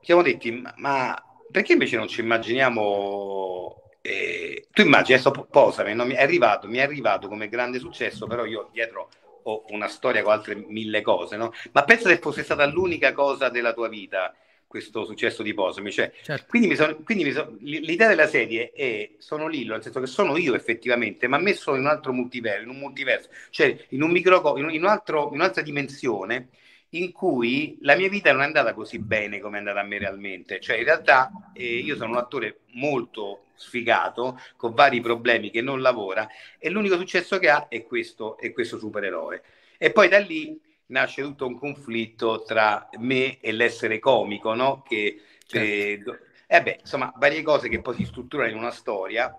ci siamo detti, ma, ma perché invece non ci immaginiamo eh, tu immagini, adesso posami, no? mi è arrivato, mi è arrivato come grande successo, però io dietro ho una storia con altre mille cose, no? Ma pensa se fosse stata l'unica cosa della tua vita questo successo di Posami. Cioè, certo. Quindi, mi son, quindi mi son, l'idea della serie è sono Lillo, nel senso che sono io effettivamente, ma messo in un altro multiverso, in un multiverso, cioè in un micro, in, un altro, in un'altra dimensione in cui la mia vita non è andata così bene come è andata a me realmente. Cioè, in realtà eh, io sono un attore molto sfigato, con vari problemi, che non lavora, e l'unico successo che ha è questo, è questo supereroe. E poi da lì nasce tutto un conflitto tra me e l'essere comico, no? Che, certo. eh, eh beh, insomma, varie cose che poi si strutturano in una storia.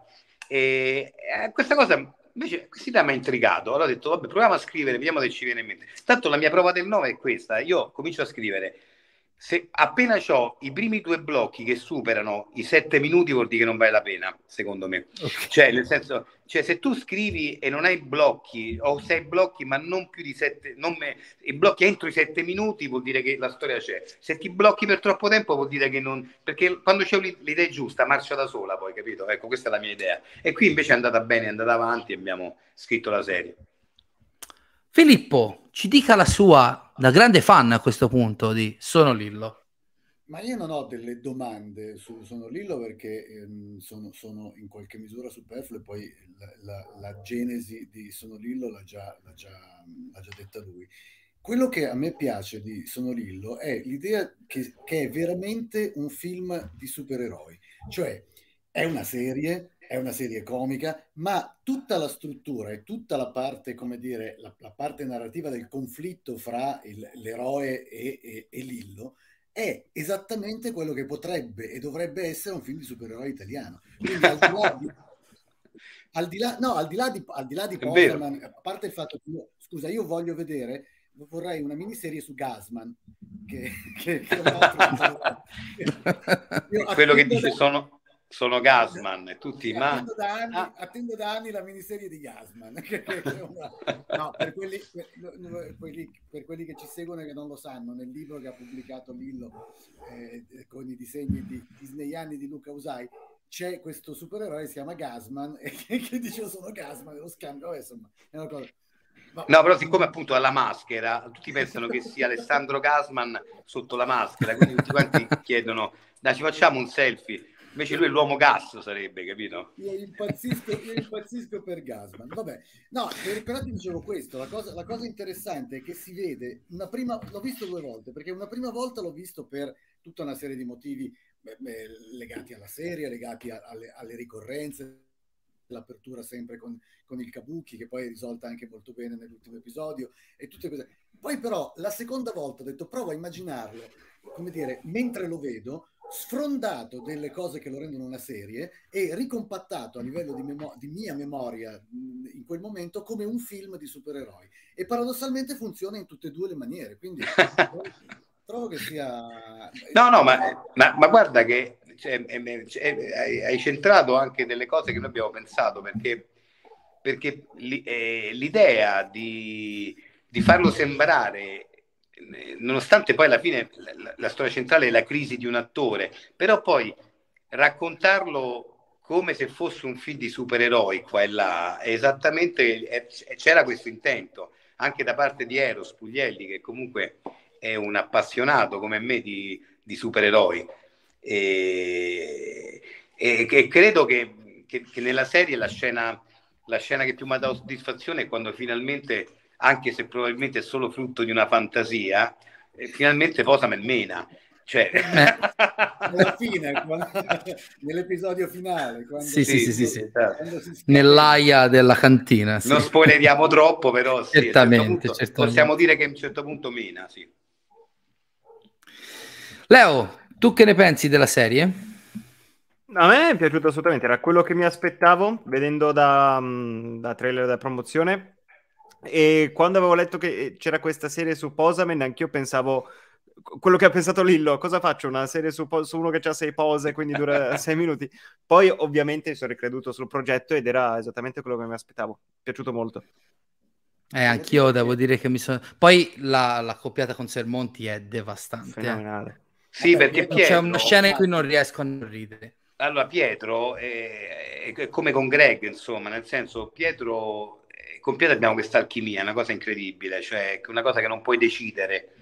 E eh, questa cosa invece questa mi ha intrigato. Allora ho detto, vabbè, proviamo a scrivere, vediamo se ci viene in mente. Tanto la mia prova del 9 è questa. Io comincio a scrivere. Se appena ho i primi due blocchi che superano i sette minuti vuol dire che non vale la pena, secondo me. Okay. Cioè, nel senso, cioè, se tu scrivi e non hai blocchi, o sei blocchi, ma non più di sette, non me, i blocchi entro i sette minuti vuol dire che la storia c'è. Se ti blocchi per troppo tempo vuol dire che non. Perché quando c'è l'idea giusta, marcia da sola, poi, capito? Ecco, questa è la mia idea. E qui invece è andata bene, è andata avanti e abbiamo scritto la serie. Filippo, ci dica la sua, da grande fan a questo punto di Sono Lillo. Ma io non ho delle domande su Sono Lillo perché ehm, sono, sono, in qualche misura superflue poi la, la, la, genesi di Sono Lillo l'ha già, l'ha, già, l'ha già, detta lui. Quello che a me piace di Sono Lillo è l'idea che, che è veramente un film di supereroi, cioè è una serie, è una serie comica, ma tutta la struttura e tutta la parte, come dire, la, la parte narrativa del conflitto fra il, l'eroe e, e, e, Lillo è esattamente quello che potrebbe e dovrebbe essere un film di supereroe italiano. Quindi al di là di, al di là, no, al di là di, al di, là di Posterman, a parte il fatto che scusa, io voglio vedere, vorrei una miniserie su Gasman. Che, che, che quello che dice sono sono Gasman e tutti ma attendo da, anni, ah. attendo da anni la miniserie di Gasman no, per, quelli, per, per, quelli, che ci seguono e che non lo sanno nel libro che ha pubblicato Lillo eh, con i disegni di disneyani di Luca Usai c'è questo supereroe che si chiama Gasman e che, che dice sono Gasman lo scambio insomma è una cosa No, però siccome appunto ha la maschera, tutti pensano che sia Alessandro Gasman sotto la maschera, quindi tutti quanti chiedono, dai ci facciamo un selfie. Invece lui è l'uomo gas, sarebbe, capito? Io impazzisco, io impazzisco per Gasman. Vabbè, no, però ti dicevo questo, la cosa, la cosa interessante è che si vede, una prima, l'ho visto due volte, perché una prima volta l'ho visto per tutta una serie di motivi beh, beh, legati alla serie, legati a, alle, alle, ricorrenze, l'apertura sempre con, con, il Kabuki, che poi è risolta anche molto bene nell'ultimo episodio, e tutte queste... Poi però la seconda volta ho detto, provo a immaginarlo, come dire, mentre lo vedo, sfrondato delle cose che lo rendono una serie e ricompattato a livello di, memo- di mia memoria in quel momento come un film di supereroi. E paradossalmente funziona in tutte e due le maniere. Quindi trovo che sia... No, no, ma, ma, ma guarda che cioè, cioè, hai centrato anche delle cose che noi abbiamo pensato perché, perché eh, l'idea di, di farlo sembrare nonostante poi alla fine la, la, storia centrale è la crisi di un attore, però poi raccontarlo come se fosse un film di supereroi qua e là, è esattamente è, c'era questo intento anche da parte di Eros Puglielli, che comunque è un appassionato come me di, di supereroi. E, e, e credo che, che, che, nella serie la scena, la scena che più mi ha dato soddisfazione è quando finalmente anche se probabilmente è solo frutto di una fantasia, eh, finalmente posa Melmena. Cioè... Alla fine, quando... nell'episodio finale. Quando... Sì, sì, sì, sì, sì. Nell'aia della cantina. Sì. Non spoileriamo troppo, però sì, certamente, punto, certamente, possiamo dire che a un certo punto mena, sì. Leo, tu che ne pensi della serie? A me è piaciuto assolutamente, era quello che mi aspettavo vedendo da, mm, da trailer da promozione e quando avevo letto che eh, c'era questa serie su Posamen, anch'io pensavo quello che ha pensato Lillo, cosa faccio? Una serie su, su uno che ha sei pose, quindi dura sei minuti. Poi ovviamente sono ricreduto sul progetto ed era esattamente quello che mi aspettavo. Piaciuto molto. Eh, anch'io devo dire che mi sono... Poi la, la coppiata con Sermonti è devastante. Eh. Fenomenale. Sì, perché Pietro... C'è una scena in cui non riesco a non ridere. Allora, Pietro è, è come con Greg, insomma, nel senso, Pietro con Pietro abbiamo questa alchimia, una cosa incredibile, cioè una cosa che non puoi decidere,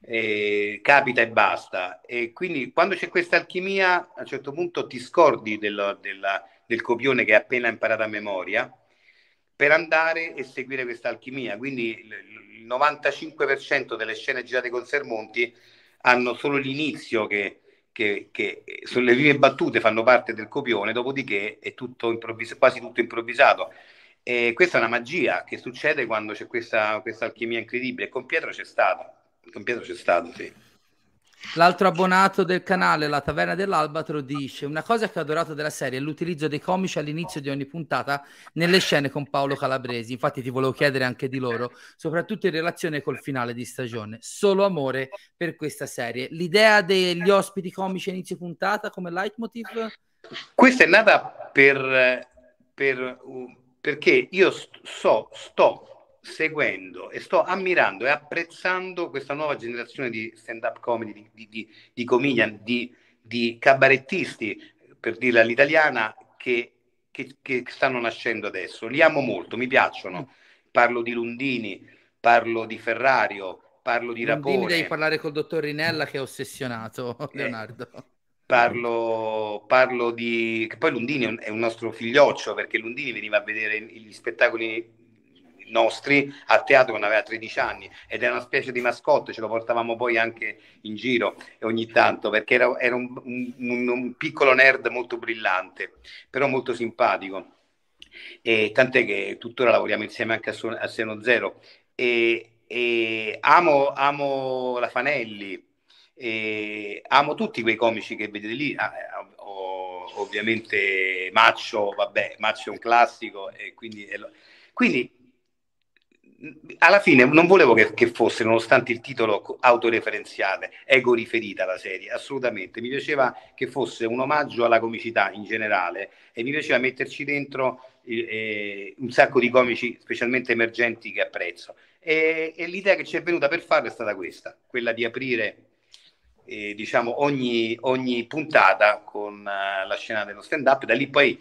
eh, capita e basta. E quindi quando c'è questa alchimia, a un certo punto ti scordi del, del, del copione che hai appena imparato a memoria per andare e seguire questa alchimia. Quindi il 95% delle scene girate con Sermonti hanno solo l'inizio che, che, che sulle prime battute fanno parte del copione, dopodiché è tutto improvvis- quasi tutto improvvisato. E questa è una magia che succede quando c'è questa, questa alchimia incredibile. Con Pietro c'è stata. Con Pietro c'è stato, sì. L'altro abbonato del canale, la Taverna dell'Albatro, dice una cosa che ho adorato della serie è l'utilizzo dei comici all'inizio di ogni puntata nelle scene con Paolo Calabresi. Infatti ti volevo chiedere anche di loro, soprattutto in relazione col finale di stagione. Solo amore per questa serie. L'idea degli ospiti comici a inizio puntata come leitmotiv? Questa è nata per, per perché io so, sto seguendo e sto ammirando e apprezzando questa nuova generazione di stand-up comedy, di, di, di, di comedian, di, di cabarettisti, per dirla all'italiana, che, che, che, stanno nascendo adesso. Li amo molto, mi piacciono. Parlo di Lundini, parlo di Ferrario, parlo di Rapone. Lundini devi parlare col dottor Rinella che è ossessionato, eh, Leonardo. Parlo, parlo di... che poi Lundini è un nostro figlioccio perché Lundini veniva a vedere gli spettacoli nostri a teatro quando aveva 13 anni ed era una specie di mascotte, ce lo portavamo poi anche in giro ogni tanto perché era, era un, un, un, piccolo nerd molto brillante, però molto simpatico. E tant'è che tuttora lavoriamo insieme anche a, a Seno Zero. E, e amo, amo la Fanelli, e amo tutti quei comici che vedete lì, ah, eh, ovviamente Maccio, vabbè, Maccio è un classico, e quindi, quindi alla fine non volevo che, che, fosse, nonostante il titolo autoreferenziale, ego riferita la serie, assolutamente. Mi piaceva che fosse un omaggio alla comicità in generale e mi piaceva metterci dentro eh, un sacco di comici, specialmente emergenti, che apprezzo. E, e l'idea che ci è venuta per farlo è stata questa, quella di aprire eh, diciamo ogni, ogni, puntata con uh, la scena dello stand up da lì poi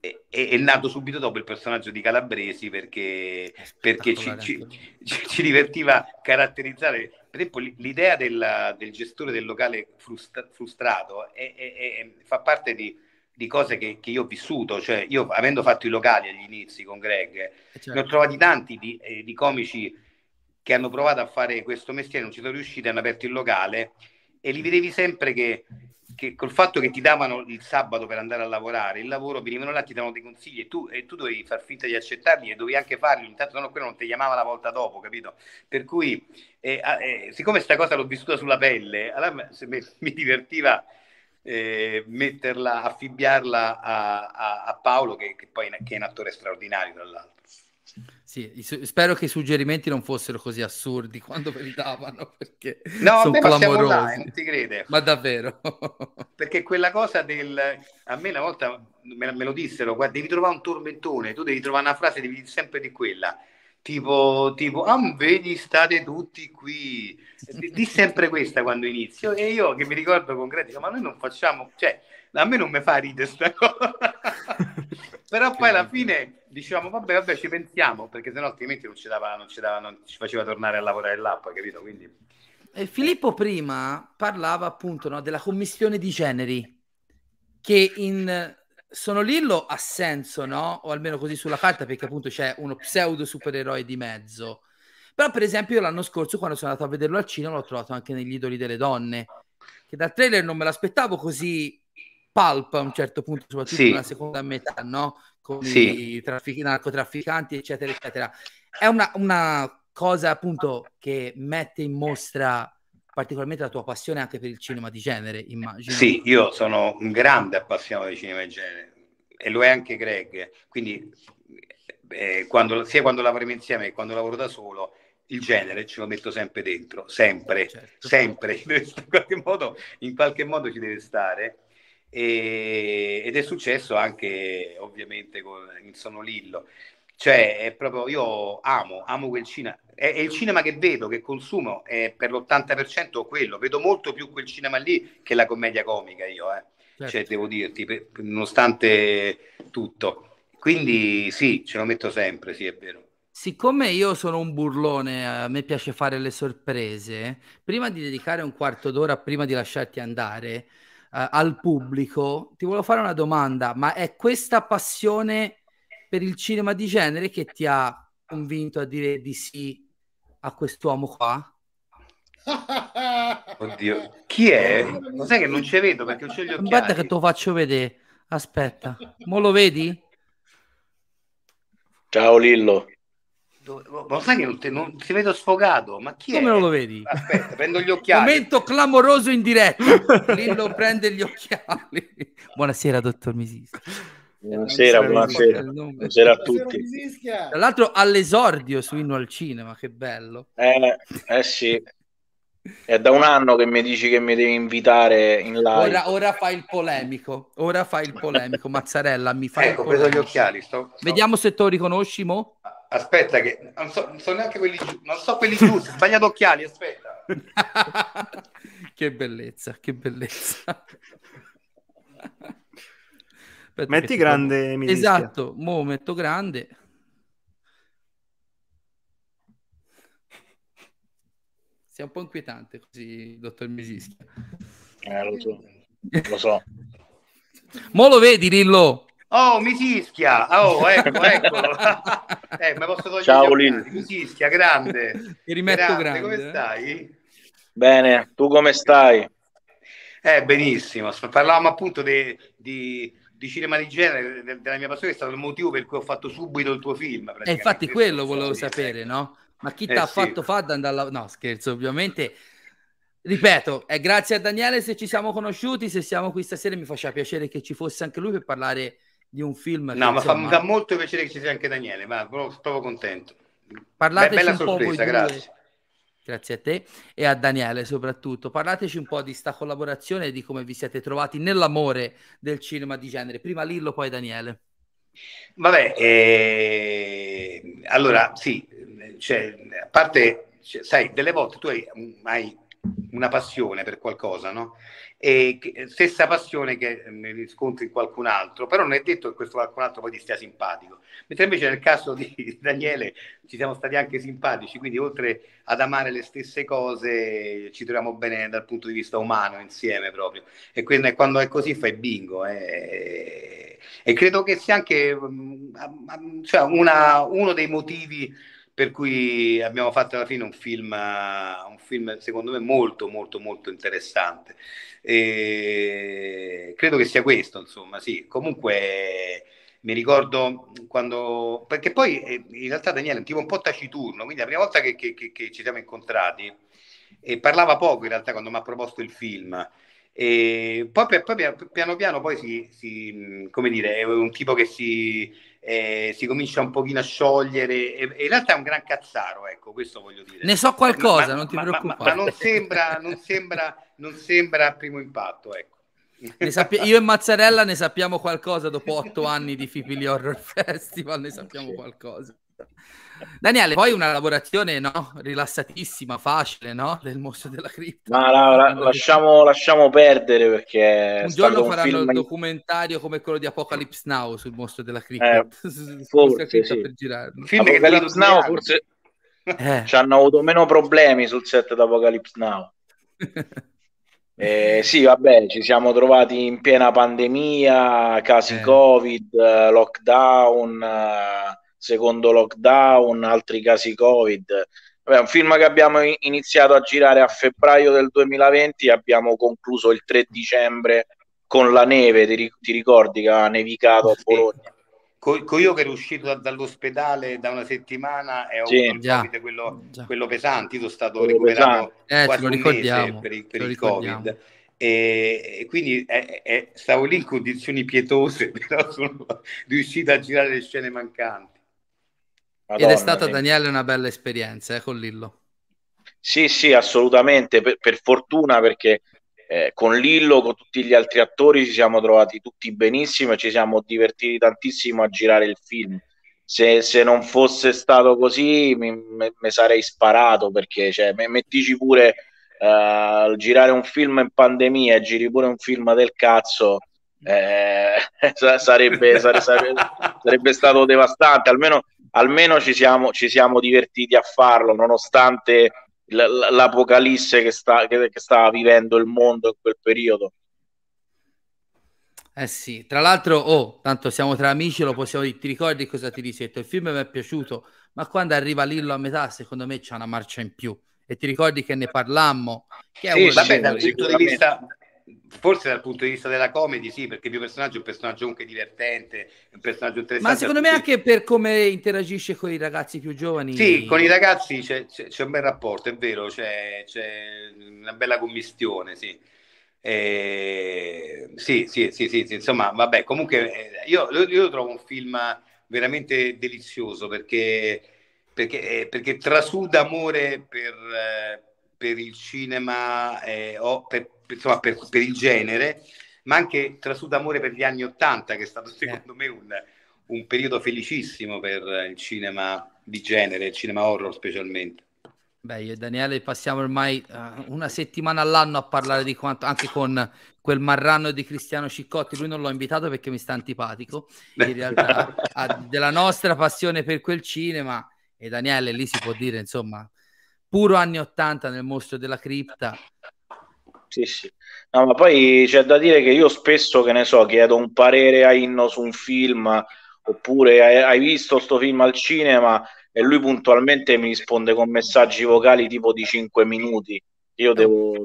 è, è, nato subito dopo il personaggio di Calabresi perché, perché ci, ci, ci, divertiva caratterizzare. Per esempio l'idea del, del gestore del locale frustra, frustrato è, è, fa parte di, di cose che, che, io ho vissuto, cioè io avendo fatto i locali agli inizi con Greg, certo. ne ho trovati tanti di, eh, di comici che hanno provato a fare questo mestiere, non ci sono riusciti, hanno aperto il locale e li vedevi sempre che, che col fatto che ti davano il sabato per andare a lavorare, il lavoro, venivano là, ti davano dei consigli e tu, e tu dovevi far finta di accettarli e dovevi anche farli, intanto no, quello non ti chiamava la volta dopo, capito? Per cui, eh, eh, siccome sta cosa l'ho vissuta sulla pelle, allora mi, mi divertiva eh, metterla, affibbiarla a, a, a Paolo, che, che poi che è un attore straordinario, tra l'altro. Sì, spero che i suggerimenti non fossero così assurdi quando ve li davano, perché no, sono clamorosi. Là, eh, non ti crede. Ma davvero? perché quella cosa del... A me una volta me, me lo dissero, guarda, devi trovare un tormentone, tu devi trovare una frase, devi dire sempre di quella. Tipo, tipo, ah, vedi, state tutti qui. Di sempre questa quando inizio. E io che mi ricordo con Greta, ma noi non facciamo, cioè, a me non mi fa ridere sta cosa. Però poi alla fine dicevamo, vabbè, vabbè, ci pensiamo, perché sennò altrimenti non ci, dava, non ci, dava, non ci faceva tornare a lavorare poi, capito? Quindi... E Filippo prima parlava appunto no, della commissione di generi, che in Sono Lillo ha senso, no? O almeno così sulla carta, perché appunto c'è uno pseudo supereroe di mezzo. Però per esempio io l'anno scorso, quando sono andato a vederlo al cinema, l'ho trovato anche negli idoli delle donne, che dal trailer non me l'aspettavo così pulp a un certo punto, soprattutto sì. nella seconda metà, no? Con sì. i traffic- narcotrafficanti, eccetera, eccetera. È una, una cosa appunto che mette in mostra particolarmente la tua passione anche per il cinema di genere, immagino. Sì, io sono un grande appassionato di cinema di genere e lo è anche Greg, quindi eh, quando, sia quando lavoriamo insieme che quando lavoro da solo, il genere ce lo metto sempre dentro, sempre, certo. sempre, in qualche, modo, in qualche modo ci deve stare e, ed è successo anche ovviamente con, in Sonolillo. Cioè, è proprio, io amo, amo quel cinema. È, è, il cinema che vedo, che consumo, è per l'80% quello. Vedo molto più quel cinema lì che la commedia comica io, eh. Cioè, certo. Cioè, devo dirti, per, nonostante tutto. Quindi sì, ce lo metto sempre, sì, è vero. Siccome io sono un burlone, a me piace fare le sorprese, prima di dedicare un quarto d'ora prima di lasciarti andare, uh, al pubblico, ti volevo fare una domanda, ma è questa passione per il cinema di genere che ti ha convinto a dire di sì a quest'uomo qua? Oddio, chi è? Lo sai che non ci vedo perché non c'ho gli occhiali. Aspetta che te lo faccio vedere. Aspetta, mo lo vedi? Ciao Lillo. Ma sai che non, te, non ti vedo sfogato? Ma chi Come è? non lo vedi? Aspetta, prendo gli occhiali. Momento clamoroso in diretta. Lillo prende gli occhiali. Buonasera, dottor Misista. Buonasera, buonasera. Buonasera a tutti. Tra l'altro all'esordio su Inno al Cinema, che bello. Eh, eh sì. È da un anno che mi dici che mi devi invitare in live. Ora, ora fai il polemico. Ora fai il polemico. Mazzarella, mi fai ecco, preso gli occhiali. Sto, sto... Vediamo se te lo riconosci, mo. Aspetta, che non so, non so neanche quelli giusti. Non so quelli giusti. Sbagliato occhiali, aspetta. che bellezza, che bellezza. Aspetta Metti grande, mi Esatto, mo metto grande. Sei un po' inquietante così, dottor Misischia. Eh, lo so. Lo so. Mo lo vedi, Rillo? Oh, mi fischia! Oh, ecco, eccolo. eh, mi posso togliere Ciao, Lino. Mi fischia, grande. Ti rimetto grande. grande. Come stai? Bene, tu come stai? Eh, benissimo. Parlavamo appunto di, di, di cinema di genere, de, della mia passione, è stato il motivo per cui ho fatto subito il tuo film. E infatti quello volevo sapere, no? Ma chi ti ha eh, sì. fatto fare andare alla... No, scherzo, ovviamente. Ripeto, è grazie a Daniele se ci siamo conosciuti, se siamo qui stasera mi faceva piacere che ci fosse anche lui per parlare di un film. No, che, ma insomma, fa, molto piacere che ci sia anche Daniele, ma sono proprio contento. Parlateci Beh, bella sorpresa, grazie. Grazie a te e a Daniele soprattutto. Parlateci un po' di sta collaborazione e di come vi siete trovati nell'amore del cinema di genere. Prima Lillo, poi Daniele. Vabbè, eh, allora sì, cioè, a parte, cioè, sai, delle volte tu hai, hai una passione per qualcosa, no? E stessa passione che ne riscontri in qualcun altro, però non è detto che questo qualcun altro poi ti stia simpatico. Mentre invece nel caso di Daniele ci siamo stati anche simpatici, quindi oltre ad amare le stesse cose ci troviamo bene dal punto di vista umano insieme proprio. E quindi quando è così fai bingo. Eh. E credo che sia anche mm, cioè una, uno dei motivi per cui abbiamo fatto alla fine un film, un film secondo me molto molto molto interessante. E credo che sia questo, insomma, sì. Comunque mi ricordo quando... Perché poi eh, in realtà Daniele è un tipo un po' taciturno, quindi la prima volta che, che, che, che ci siamo incontrati e parlava poco in realtà quando mi ha proposto il film. E poi, poi piano piano poi si, si, come dire, è un tipo che si, eh, si comincia un pochino a sciogliere e, e, in realtà è un gran cazzaro, ecco, questo voglio dire. Ne so qualcosa, ma, non ti preoccupare. Ma, ma, non, sembra, non, sembra, non sembra a primo impatto, ecco. Sappia- io e Mazzarella ne sappiamo qualcosa dopo otto anni di Fipili Horror Festival, ne sappiamo qualcosa. Daniele, poi una lavorazione no? rilassatissima, facile, no? Del mostro della cripta. Ma la, la, lasciamo, lasciamo, perdere perché... Un giorno faranno un il documentario come quello di Apocalypse Now sul mostro della cripta. Eh, forse, cripta sì. per girarlo. Apocalypse Now forse eh. ci hanno avuto meno problemi sul set di Apocalypse Now. Eh, sì, vabbè, ci siamo trovati in piena pandemia, casi eh. Covid, lockdown, secondo lockdown, altri casi Covid. Vabbè, un film che abbiamo iniziato a girare a febbraio del 2020 e abbiamo concluso il 3 dicembre con la neve, ti, ti ricordi che ha nevicato a Bologna? Con, io che ero uscito da, dall'ospedale da una settimana e ho sì, già, quello, quello, pesante, io sono stato quello recuperato eh, quasi un mese per, il, per il Covid. E, e quindi è, è, stavo lì in condizioni pietose, però sono riuscito a girare le scene mancanti. Madonna, Ed è stata, mia. Daniele, una bella esperienza eh, con Lillo. Sì, sì, assolutamente, per, per fortuna perché eh, con Lillo, con tutti gli altri attori ci siamo trovati tutti benissimo e ci siamo divertiti tantissimo a girare il film. Se, se non fosse stato così mi, me, me sarei sparato perché cioè, me, mettici pure uh, girare un film in pandemia e giri pure un film del cazzo eh, sarebbe, sarebbe, sarebbe, stato devastante almeno, almeno ci, siamo, ci siamo divertiti a farlo nonostante l'apocalisse che, sta, che, che stava vivendo il mondo in quel periodo. Eh sì, tra l'altro, oh, tanto siamo tra amici, lo possiamo dire, ti ricordi cosa ti risetto? Il film mi è piaciuto, ma quando arriva Lillo a metà, secondo me c'è una marcia in più. E ti ricordi che ne parlammo? Che sì, vabbè, dal punto di vista, forse dal punto di vista della comedy, sì, perché il mio personaggio è un personaggio anche divertente, un personaggio interessante. Ma secondo me anche per come interagisce con i ragazzi più giovani. Sì, con i ragazzi c'è, c'è, c'è un bel rapporto, è vero, c'è, c'è una bella commistione, sì. Eh, sì, sì, sì, sì, sì, insomma, vabbè, comunque eh, io, io, lo trovo un film veramente delizioso perché, perché, eh, perché trasuda amore per, eh, per il cinema eh, o per, insomma, per, per, il genere, ma anche trasuda amore per gli anni Ottanta, che è stato secondo me un, un periodo felicissimo per il cinema di genere, il cinema horror specialmente. Beh, io e Daniele passiamo ormai uh, una settimana all'anno a parlare di quanto, anche con quel marranno di Cristiano Ciccotti. Lui non l'ho invitato perché mi sta antipatico. In realtà ha della nostra passione per quel cinema. E Daniele lì si può dire, insomma, puro anni 80 nel mostro della cripta. Sì, sì. No, ma poi c'è da dire che io spesso, che ne so, chiedo un parere a Inno su un film, oppure hai, visto sto film al cinema e lui puntualmente mi risponde con messaggi vocali tipo di 5 minuti. Io devo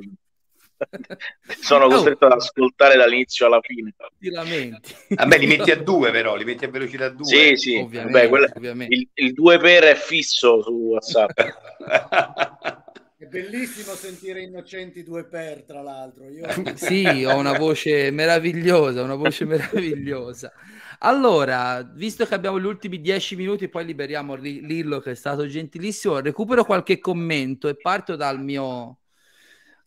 sono costretto oh. ad ascoltare dall'inizio alla fine. Ti lamenti. Vabbè, li metti a due, però, li metti a velocità 2. Sì, sì, ovviamente, Vabbè, quella, ovviamente. Il, il 2 per è fisso su WhatsApp. È bellissimo sentire innocenti due per, tra l'altro. Io... sì, ho una voce meravigliosa, una voce meravigliosa. Allora, visto che abbiamo gli ultimi dieci minuti, poi liberiamo Lillo che è stato gentilissimo, recupero qualche commento e parto dal mio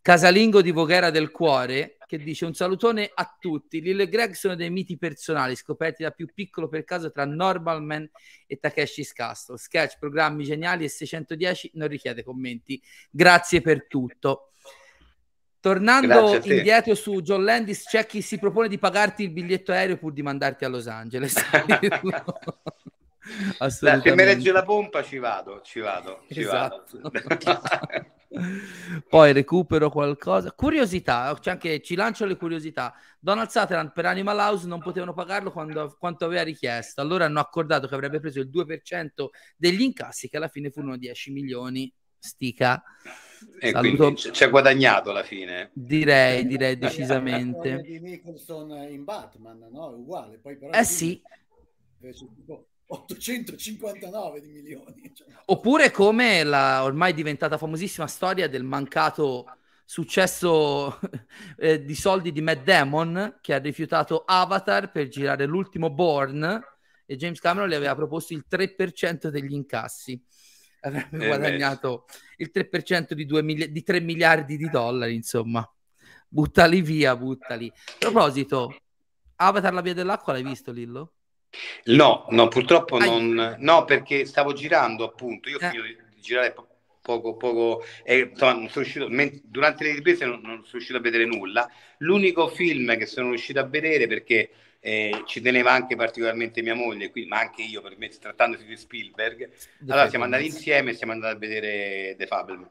casalingo di Voghera del Cuore che dice un salutone a tutti. Lillo e Greg sono dei miti personali scoperti da più piccolo per caso tra Normal Man e Takeshi's Castle. Sketch, programmi geniali e 610 non richiede commenti. Grazie per tutto. Tornando indietro su John Landis, c'è chi si propone di pagarti il biglietto aereo pur di mandarti a Los Angeles. Se mi legge la pompa ci vado, ci vado, ci esatto. vado. Poi recupero qualcosa. Curiosità, cioè anche ci lancio le curiosità. Donald Sutherland per Animal House non potevano pagarlo quando, quanto aveva richiesto. Allora hanno accordato che avrebbe preso il 2% degli incassi, che alla fine furono 10 milioni. Stica. E quindi ci ha guadagnato alla fine. Direi, direi decisamente. Di Nicholson in Batman, no? Uguale. Poi però eh sì. 859 di milioni. Cioè. Oppure come la ormai diventata famosissima storia del mancato successo eh, di soldi di Matt Damon che ha rifiutato Avatar per girare l'ultimo Born e James Cameron le aveva proposto il 3% degli incassi. Avrebbe eh guadagnato beh. il 3% di, mili- di 3 miliardi di dollari, insomma. Buttali via, buttali. A proposito, Avatar la via dell'acqua l'hai visto, Lillo? No, no, purtroppo non. No, perché stavo girando appunto. Io ho eh. finito di girare poco, poco. Eh, insomma, non sono riuscito, durante le riprese non, non, sono riuscito a vedere nulla. L'unico film che sono riuscito a vedere perché eh, ci teneva anche particolarmente mia moglie, qui, ma anche io, per me, trattandosi di Spielberg. The allora siamo andati insieme e siamo andati a vedere The Fableman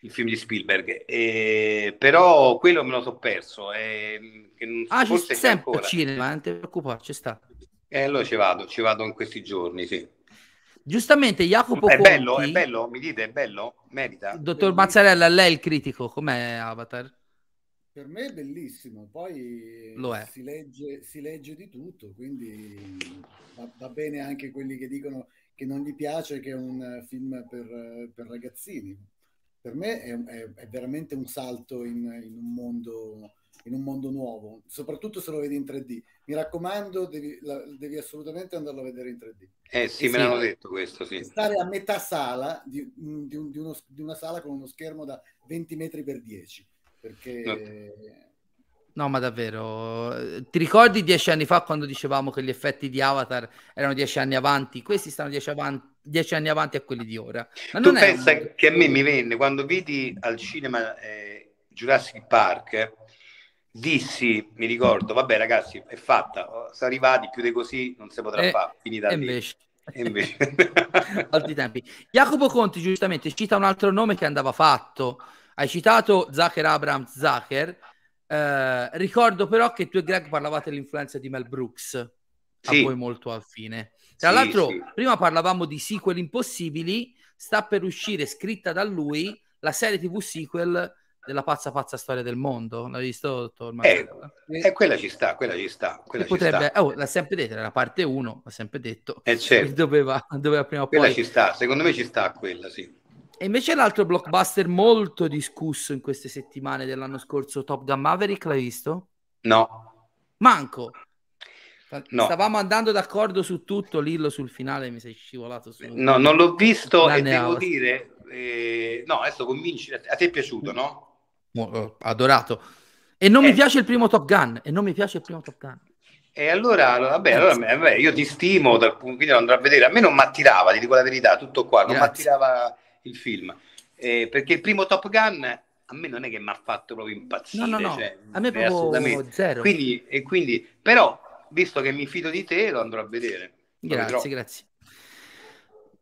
il film di Spielberg, eh, però quello me lo so perso. Eh, che non, ah, c'è sempre al cinema, non ti preoccupare, ci sta. E eh, allora ci vado, ci vado in questi giorni, sì. Giustamente Jacopo È Conti, bello, è bello, mi dite, è bello? Merita? Dottor Mazzarella, lei è il critico, com'è Avatar? Per me è bellissimo, poi Lo è. Si, legge, si legge di tutto, quindi va, va, bene anche quelli che dicono che non gli piace che è un film per, per ragazzini. Per me è, è, è veramente un salto in, in un mondo in un mondo nuovo, soprattutto se lo vedi in 3D. Mi raccomando, devi, la, devi assolutamente andarlo a vedere in 3D. Eh sì, e me l'hanno detto questo, sì. Stare a metà sala di, di, un, di, uno, di, una sala con uno schermo da 20 metri per 10, perché... No. No, ma davvero, ti ricordi dieci anni fa quando dicevamo che gli effetti di Avatar erano dieci anni avanti? Questi stanno dieci, avanti, dieci anni avanti a quelli di ora. Ma tu pensa un... che a me mi venne quando vidi al cinema eh, Jurassic Park, eh, dissi, mi ricordo, vabbè ragazzi, è fatta, sono arrivati, più di così non si potrà e, fare, finita e invece. E invece. Altri tempi. Jacopo Conti giustamente cita un altro nome che andava fatto. Hai citato Zucker Abrams Zucker. Eh, ricordo però che tu e Greg parlavate dell'influenza di Mel Brooks, a sì. voi molto affine. Tra sì, l'altro, sì. prima parlavamo di sequel impossibili, sta per uscire scritta da lui la serie TV sequel della pazza pazza storia del mondo. L'hai visto, dottor eh, eh, quella ci sta, quella ci sta. Quella ci potrebbe, sta. Oh, l'ha sempre detto, era parte 1, l'ha sempre detto. Eh, certo. doveva, doveva prima o poi... Quella ci sta, secondo me ci sta quella, sì. E invece l'altro blockbuster molto discusso in queste settimane dell'anno scorso, Top Gun Maverick, l'hai visto? No. Manco. No. Stavamo andando d'accordo su tutto, Lillo sul finale mi sei scivolato su. No, non l'ho visto e devo dire, eh, no, adesso convinci, a te è piaciuto, no? Adorato. E non eh. mi piace il primo Top Gun. E non mi piace il primo Top Gun. E allora, vabbè, allora vabbè, io ti stimo, dal, quindi lo andrò a vedere. A me non mi attirava, ti dico la verità, tutto qua, non mi attirava il film. Eh, perché il primo Top Gun a me non è che mi ha fatto proprio impazzire. No, no, no. Cioè, a me proprio zero. Quindi, e quindi, però, visto che mi fido di te, lo andrò a vedere. Grazie, grazie.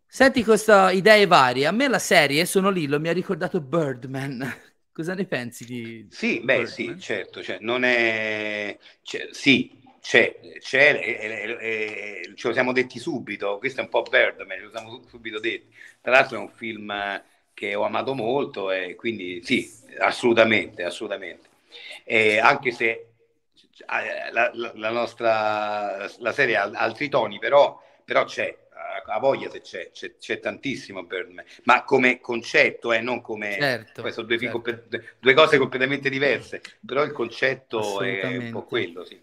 Senti questa idee varie. A me la serie, sono lì, lo mi ha ricordato Birdman. Cosa ne pensi di... Sì, beh Birdman? sì, certo, cioè, non è... Cioè, sì, c'è, c'è e, e, ce lo siamo detti subito, questo è un po' Birdman, ce lo siamo subito detti. Tra l'altro è un film che ho amato molto e quindi sì, assolutamente, assolutamente. Anche se eh, la, la, la nostra la serie ha altri toni, però, però c'è, ha voglia se c'è, c'è, c'è tantissimo per me, ma come concetto, eh, non come... Certo, sono due, certo. Comp- due, cose completamente diverse, però il concetto è un po' quello, sì.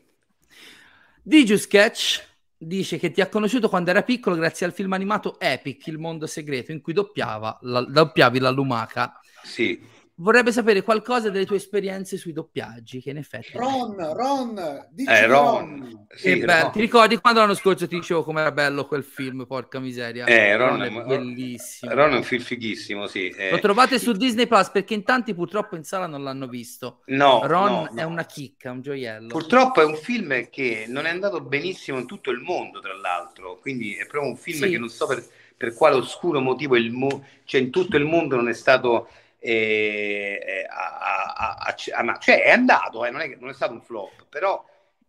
Digi Sketch dice che ti ha conosciuto quando era piccolo grazie al film animato Epic, Il mondo segreto, in cui doppiava la, doppiavi la lumaca. Sì vorrebbe sapere qualcosa delle tue esperienze sui doppiaggi, che in effetti... Ron, Ron, dici eh, Ron. Ron. Sì, bello. Ron. Ti ricordi quando l'anno scorso ti dicevo com'era bello quel film, porca miseria? Eh, Ron, Ron è bellissimo. Ron è un film fighissimo, sì. Eh. Lo trovate su Disney Plus perché in tanti purtroppo in sala non l'hanno visto. No, Ron no, è no. una chicca, un gioiello. Purtroppo è un film che non è andato benissimo in tutto il mondo, tra l'altro, quindi è proprio un film sì. che non so per, per quale oscuro motivo il mo- cioè in tutto il mondo non è stato E, a, a, a, cioè è andato, eh, non, è, non è stato un flop, però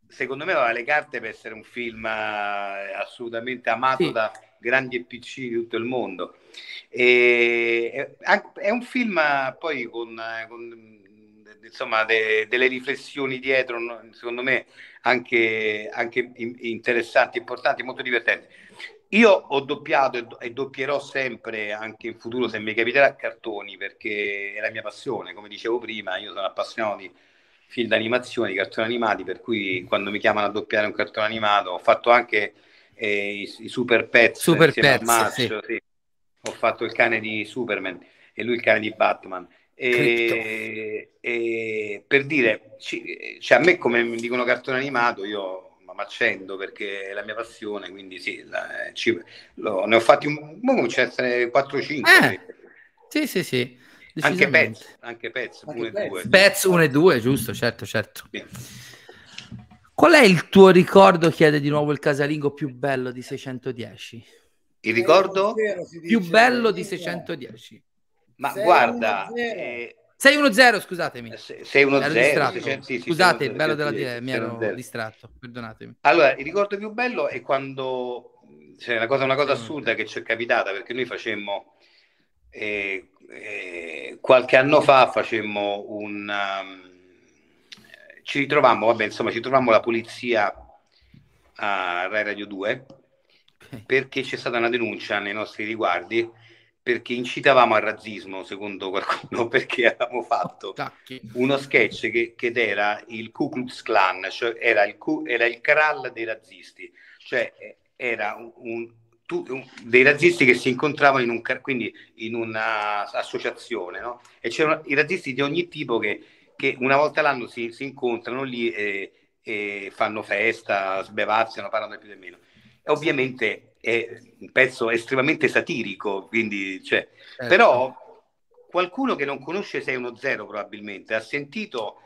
secondo me aveva le carte per essere un film eh, assolutamente amato sì. da grandi e piccini di tutto il mondo. E, è, è un film poi con, con insomma, de, delle riflessioni dietro, secondo me anche, anche interessanti, importanti, molto divertenti. Io ho doppiato e, doppierò sempre, anche in futuro, se mi capiterà, cartoni, perché è la mia passione. Come dicevo prima, io sono appassionato di film d'animazione, di cartoni animati, per cui quando mi chiamano a doppiare un cartone animato, ho fatto anche eh, i, i, Super Pets, super pets Macho, sì. Sì. ho fatto il cane di Superman e lui il cane di Batman. E, e, per dire, cioè a me come mi dicono cartone animato, io accendo perché è la mia passione, quindi sì, la, ci, lo, ne ho fatti un po', c'è 4-5. Eh, sì, sì, sì. Anche Pets, anche Pets, 1 e 2. Pets 1 e 2, giusto, certo, certo. Sì. Qual è il tuo ricordo, chiede di nuovo il casalingo, più bello di 610? Il ricordo? Più bello di 610. Ma guarda... 6-1-0, scusatemi. 6-1-0. Sì, sì, Scusate, il bello della diretta, mi ero distratto, perdonatemi. Allora, il ricordo più bello è quando, cioè, una cosa, una cosa assurda che ci è capitata, perché noi facemmo, eh, eh, qualche anno fa facemmo un... Um, ci ritrovammo, vabbè, insomma, ci trovammo la polizia a Rai Radio 2 okay. perché c'è stata una denuncia nei nostri riguardi perché incitavamo al razzismo, secondo qualcuno, perché avevamo fatto uno sketch che, che, era il Ku Klux Klan, cioè era il, era il Kral dei razzisti, cioè era un, un, un, dei razzisti che si incontravano in, un, quindi in un'associazione, no? e c'erano i razzisti di ogni tipo che, che una volta l'anno si, si incontrano lì e, e, fanno festa, sbevazzano, parlano di più e meno. E ovviamente è un pezzo estremamente satirico, quindi, cioè, certo. però qualcuno che non conosce 610 probabilmente ha sentito,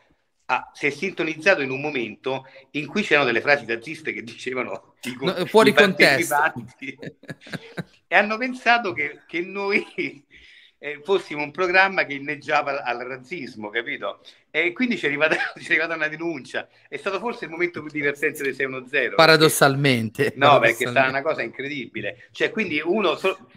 ha, si è sintonizzato in un momento in cui c'erano delle frasi razziste che dicevano no, fuori contesto e hanno pensato che, che noi eh, fossimo un programma che inneggiava al razzismo, capito? E quindi ci è, arrivata, ci è arrivata una denuncia. È stato forse il momento più divertente del 610. Paradossalmente. Perché, no, paradossalmente. perché è stata una cosa incredibile. Cioè, quindi uno... So,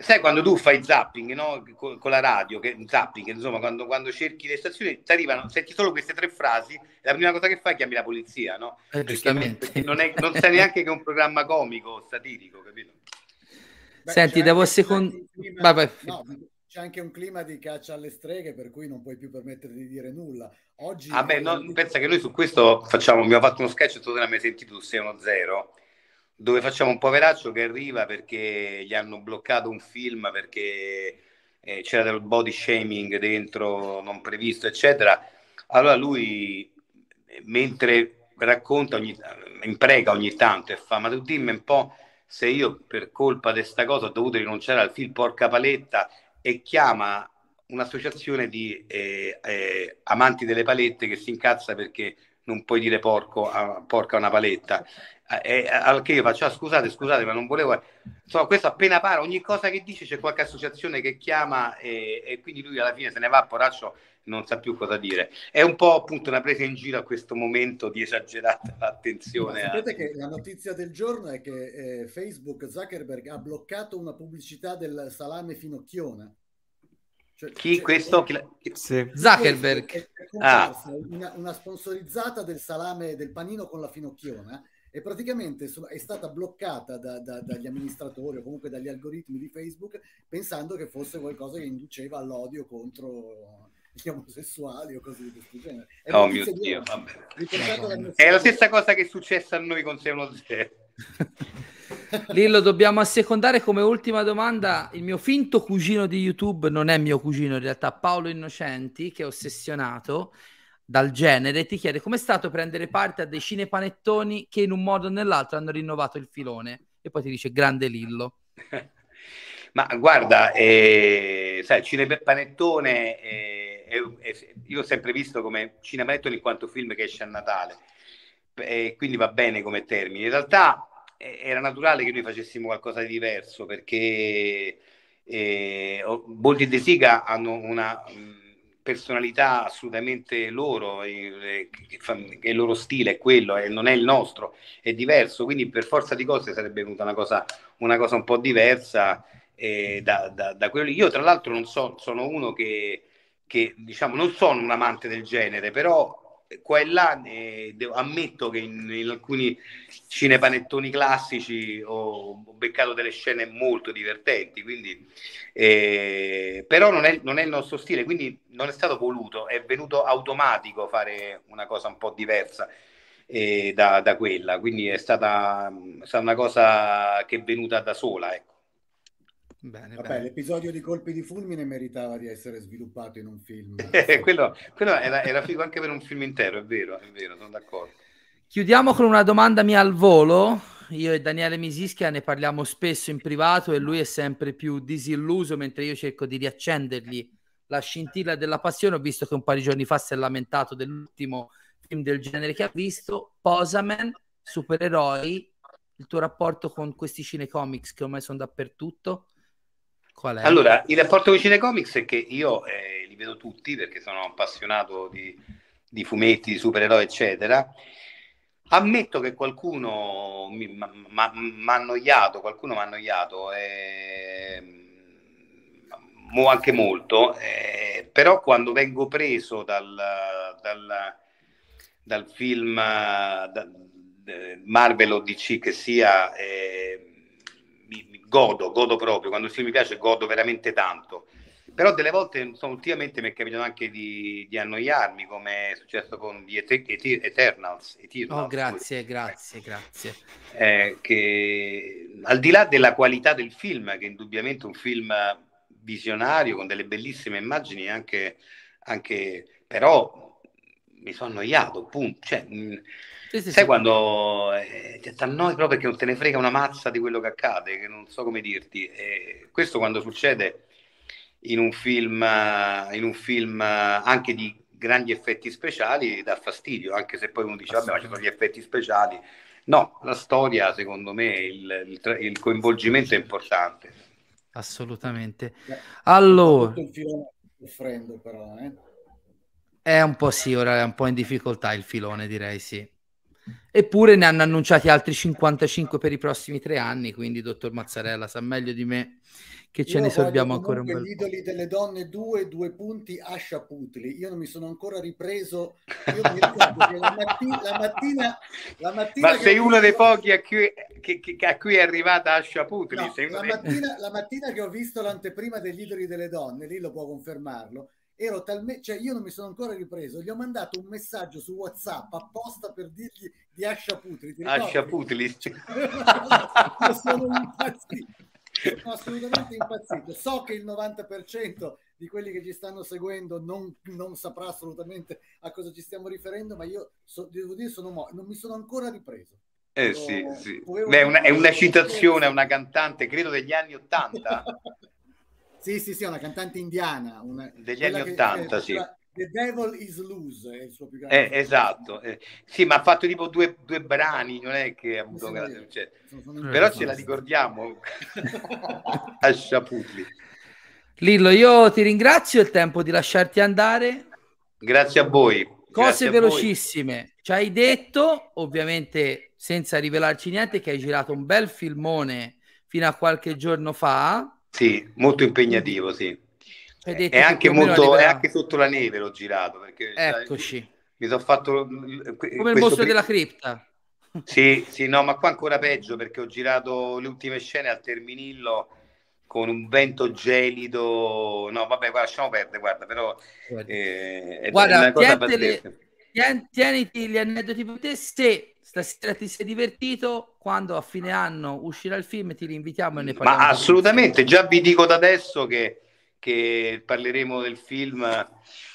sai quando tu fai zapping no? con, con, la radio, che, zapping, insomma, quando, quando cerchi le stazioni, ti arrivano, senti solo queste tre frasi, la prima cosa che fai è chiami la polizia, no? Eh, perché, perché non, è, non sai neanche che è un programma comico, satirico, capito? Beh, Senti, devo secondare... Vai, vai. No, c'è anche un clima di caccia alle streghe per cui non puoi più permettere di dire nulla. Oggi ah beh, no, pensa che noi su questo facciamo, abbiamo fatto uno sketch, tu non l'hai mai sentito su 610, dove facciamo un poveraccio che arriva perché gli hanno bloccato un film perché eh, c'era del body shaming dentro non previsto, eccetera. Allora lui, mentre racconta, ogni, imprega ogni tanto e fa, ma tu dimmi un po' se io per colpa di questa cosa ho dovuto rinunciare al film Porca Paletta e chiama un'associazione di eh, eh, amanti delle palette che si incazza perché non puoi dire porco a, porca una paletta. Eh, eh al che io faccio, ah, scusate, scusate, ma non volevo... Insomma, questo appena pare, ogni cosa che dice c'è qualche associazione che chiama e, e quindi lui alla fine se ne va, poraccio, non sa più cosa dire. È un po' appunto una presa in giro a questo momento di esagerata attenzione. Ma sapete a... che la notizia del giorno è che eh, Facebook, Zuckerberg ha bloccato una pubblicità del salame finocchiona. Cioè, chi cioè, questo? Chi la... sì. Zuckerberg. È, è ah. una, una, sponsorizzata del salame del panino con la finocchiona e praticamente è stata bloccata da, da, dagli amministratori o comunque dagli algoritmi di Facebook pensando che fosse qualcosa che induceva all'odio contro gli omosessuali o cose di questo genere. È oh mio Dio, vabbè. È la stessa cosa che è successa a noi con 610. Lillo, dobbiamo assecondare come ultima domanda. Il mio finto cugino di YouTube non è mio cugino, in realtà Paolo Innocenti, che è ossessionato dal genere, ti chiede com'è stato prendere parte a dei cinepanettoni che in un modo o nell'altro hanno rinnovato il filone. E poi ti dice grande Lillo. Ma guarda, eh, sai, cinepanettone, eh, eh, io ho sempre visto come cinepanettone in quanto film che esce a Natale, e quindi va bene come termine. In realtà era naturale che noi facessimo qualcosa di diverso perché E, Boldi e De Siga hanno una personalità assolutamente loro, e, il loro stile è quello, e non è il nostro, è diverso, quindi per forza di cose sarebbe venuta una cosa, una cosa un po' diversa eh, da, da, da, quello lì. Io tra l'altro non so, sono uno che, che diciamo non sono un amante del genere, però qua e là eh, devo, ammetto che in, in, alcuni cinepanettoni classici ho, ho, beccato delle scene molto divertenti, quindi, eh, però non è, non è, il nostro stile, quindi non è stato voluto, è venuto automatico fare una cosa un po' diversa eh, da, da, quella, quindi è stata, è stata, una cosa che è venuta da sola. Ecco. Bene, Vabbè, bene. l'episodio di colpi di fulmine meritava di essere sviluppato in un film. quello, quello era, era, figo anche per un film intero, è vero, è vero, sono d'accordo. Chiudiamo con una domanda mia al volo. Io e Daniele Misischia ne parliamo spesso in privato e lui è sempre più disilluso mentre io cerco di riaccendergli la scintilla della passione. Ho visto che un paio di giorni fa si è lamentato dell'ultimo film del genere che ha visto, Posaman, supereroi, il tuo rapporto con questi cinecomics che ormai sono dappertutto? Qual è? Allora, il rapporto con i cinecomics è che io eh, li vedo tutti perché sono appassionato di, di fumetti, di supereroi, eccetera. Ammetto che qualcuno mi ha annoiato, qualcuno mi ha annoiato, eh, anche molto, eh, però quando vengo preso dal, dal, dal film da, Marvel o DC che sia, eh, godo, godo proprio, quando il film mi piace godo veramente tanto. Però delle volte insomma, ultimamente mi è capitato anche di, di, annoiarmi, come è successo con The Eternals. Eternals oh, grazie, grazie, grazie. Eh, che al di là della qualità del film, che è indubbiamente un film visionario con delle bellissime immagini, anche, anche però mi sono annoiato, appunto. Cioè, sì, sì, Sai sì. quando eh, ti annoi proprio perché non te ne frega una mazza di quello che accade, che non so come dirti. E questo quando succede in un film, in un film anche di grandi effetti speciali dà fastidio, anche se poi uno dice vabbè ma ci sono gli effetti speciali. No, la storia secondo me, il, il, il coinvolgimento è importante. Assolutamente. Allora... Soffrendo però, eh? È un po' sì, ora è un po' in difficoltà il filone, direi sì. Eppure ne hanno annunciati altri 55 per i prossimi tre anni, quindi dottor Mazzarella sa meglio di me che ce Io ne sorbiamo ancora un po'. Gli idoli delle donne due, due punti Ascia Putli. Io non mi sono ancora ripreso. Io mi ricordo che la, matti- la mattina, la mattina... Ma sei uno dei pochi a cui, che, che, a cui è arrivata Ascia Putli. No, la, dei... mattina, la mattina che ho visto l'anteprima degli idoli delle donne, lì lo può confermarlo, ero talmente, cioè io non mi sono ancora ripreso, gli ho mandato un messaggio su WhatsApp apposta per dirgli di Ascia Putri. Ascia Putri. sono impazzito, sono assolutamente impazzito. So che il 90% di quelli che ci stanno seguendo non, non saprà assolutamente a cosa ci stiamo riferendo, ma io so, devo dire sono mo- non mi sono ancora ripreso. Eh sì, sì. Beh, è, una, è una citazione a una cantante, credo degli anni Ottanta. Sì, sì, sì, una cantante indiana. Una, Degli anni Ottanta, sì. The Devil is Loose è il suo più grande. Eh, esatto, eh, sì, ma ha fatto tipo due, due, brani, non è che ha avuto grande successo. Però ce la ricordiamo a Sciaputli. Lillo, io ti ringrazio, è il tempo di lasciarti andare. Grazie a voi. Cose Grazie velocissime. Ci hai detto, ovviamente senza rivelarci niente, che hai girato un bel filmone fino a qualche giorno fa sì, molto impegnativo, sì. È anche, molto, è anche sotto la neve l'ho girato perché Eccoci. mi sono fatto come il mostro pre... della cripta. Sì, sì, no, ma qua ancora peggio perché ho girato le ultime scene al Terminillo con un vento gelido. No, vabbè, guarda, lasciamo perdere, guarda, però eh, guarda, tieniteli, tieniti gli aneddoti per te se stasera ti sei divertito, quando a fine anno uscirà il film ti rinvitiamo e ne parliamo. Ma assolutamente, già vi dico da adesso che, che parleremo del film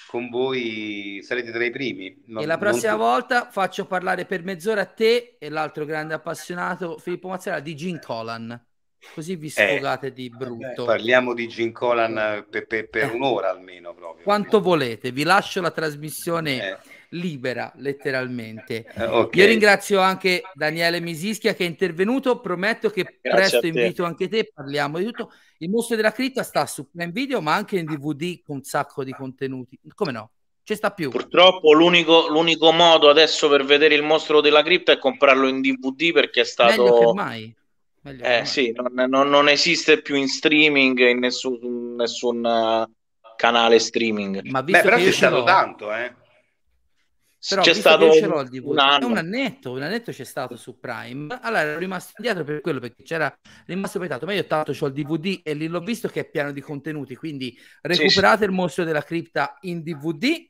con voi, sarete tra i primi. Non, e la prossima non... volta faccio parlare per mezz'ora a te e l'altro grande appassionato Filippo Mazzella di Gin Colan. Così vi eh, sfogate eh, di brutto. Parliamo di Gin Colan per, per, per eh. un'ora almeno. Proprio. Quanto volete, vi lascio la trasmissione. Eh libera, letteralmente. Eh, okay. Io ringrazio anche Daniele Misischia che è intervenuto, prometto che Grazie presto invito anche te, parliamo di tutto. Il mostro della cripta sta su Prime Video, ma anche in DVD con un sacco di contenuti. Come no? Ci sta più. Purtroppo l'unico, l'unico modo adesso per vedere il mostro della cripta è comprarlo in DVD perché è stato... Meglio che mai. Meglio che Eh mai. sì, non, non- non esiste più in streaming, in nessun, nessun uh, canale streaming. Ma Beh, visto però che c'è stato tanto, eh. Però C'è stato un anno. un annetto, un annetto c'è stato su Prime. Allora ero rimasto indietro per quello perché c'era rimasto petato. Ma io tanto ho il DVD e lì l'ho visto che è pieno di contenuti. Quindi recuperate il mostro della cripta in DVD.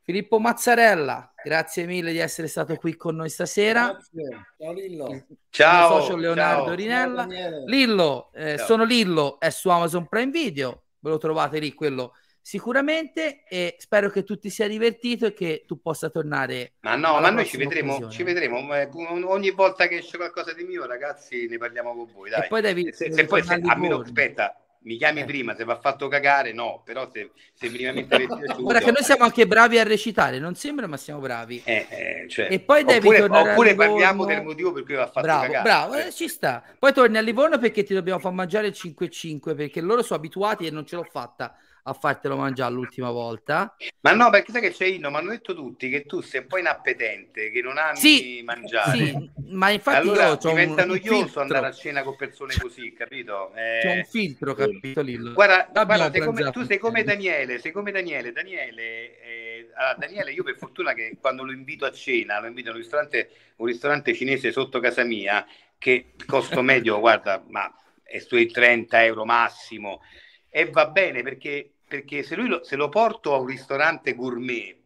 Filippo Mazzarella, grazie mille di essere stato qui con noi stasera. Grazie. Ciao Lillo. Il Ciao, socio Leonardo ciao. Rinella. Ciao. Lillo, eh, Ciao. sono Lillo, è su Amazon Prime Video, ve lo trovate lì quello sicuramente e spero che tu ti sia divertito e che tu possa tornare Ma no, ma noi ci vedremo, ci vedremo. eh, Ogni volta che esce qualcosa di mio, ragazzi, ne parliamo con voi. Dai. E poi devi, se, devi se poi se, tornare a a meno, Livorno. aspetta, mi chiami Eh. prima, se va fatto cagare, no, però se, se minimamente avessi piaciuto, Guarda che noi siamo anche bravi a recitare, non sembra, ma siamo bravi. eh, eh, cioè, E poi devi oppure, tornare oppure parliamo del motivo per cui va fatto Bravo, cagare. bravo, eh, ci sta. Poi torni a Livorno perché ti dobbiamo far mangiare il 5-5 perché loro sono abituati e non ce l'ho fatta a fartelo mangiare l'ultima volta. Ma no, perché sai che c'è Inno, mi hanno detto tutti che tu sei un po' inappetente, che non ami Sì, mangiare. Sì, ma infatti allora io un, diventa un noioso filtro, andare a cena con persone così, capito? Eh, c'ho un filtro, capito Lillo? Guarda, guarda sei come- tu sei come. Daniele, sei come Daniele. Daniele, eh, allora, Daniele, io per fortuna che quando lo invito a cena, lo invito a un ristorante, un ristorante cinese sotto casa mia, che costo medio, guarda, ma è sui 30 euro massimo, e va bene perché, perché se lui lo, se lo porto a un ristorante gourmet,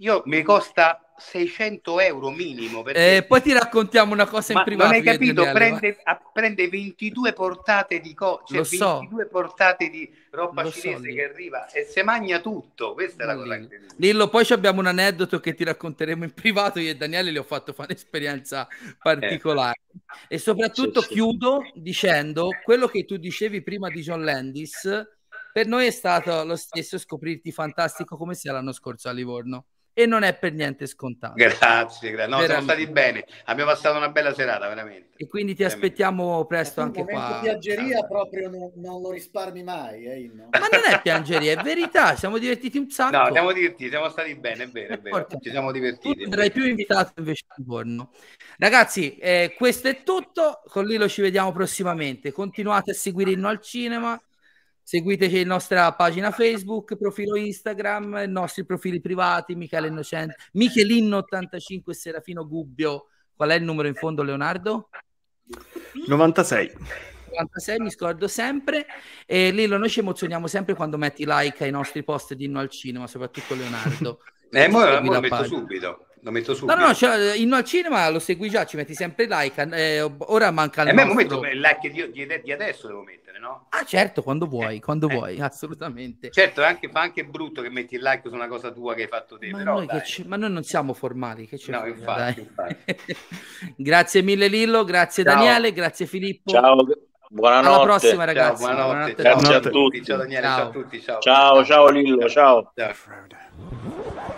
io mi costa 600 euro minimo. Perché, Eh, poi ti raccontiamo una cosa in ma privato. non hai capito? Prende, a- prende 22 portate di co- cioè so. 22 portate di roba Lo so, cinese Lillo. che arriva e se magna tutto. Questa è la cosa incredibile. Lillo, poi ci abbiamo un aneddoto che ti racconteremo in privato. Io e Daniele gli ho fatto fare un'esperienza particolare. E soprattutto Sì, sì. chiudo dicendo quello che tu dicevi prima di John Landis. Per noi è stato lo stesso scoprirti fantastico come sia l'anno scorso a Livorno. E non è per niente scontato. Grazie, gra- no, siamo stati bene. Abbiamo passato una bella serata, veramente. E quindi ti Veramente. aspettiamo presto anche qua. piaggeria proprio non, non lo risparmi mai, eh, Inno? Ma non è piangeria, è verità. Siamo divertiti un sacco. No, siamo divertiti, siamo stati bene, è vero, è vero. Ci siamo tu divertiti. andrai più invitato invece a Livorno. Ragazzi, eh, questo è tutto. Con Lilo ci vediamo prossimamente. Continuate a seguire Inno al Cinema. Seguiteci la nostra pagina Facebook, profilo Instagram, i nostri profili privati, Michele Innocente, Michelin85 e Serafino Gubbio. Qual è il numero in fondo, Leonardo? 96. 96, mi scordo sempre. E Lillo, noi ci emozioniamo sempre quando metti like ai nostri post di Inno al Cinema, soprattutto Leonardo. Eh, mo- mo lo metto pagina. subito. Lo metto subito. no, no, cioè, Inno al Cinema lo segui già, ci metti sempre like. eh, ora manca il E me nostro... metto il like di, di- di adesso devo mettere, no? Ah, certo, quando vuoi, quando Eh. vuoi, assolutamente. Certo, è anche, fa anche brutto che metti il like su una cosa tua che hai fatto te, ma, però noi ci- ma noi non siamo formali, che ci No, frega, infatti, dai. grazie mille Lillo, grazie Ciao. Daniele, grazie Filippo. Ciao, buonanotte. Alla prossima Ciao, ragazzi. buonanotte. Buonanotte a Ciao, a tutti. tutti. Ciao Daniele, Ciao. ciao a tutti. Ciao, Ciao, ciao Lillo, ciao. Ciao.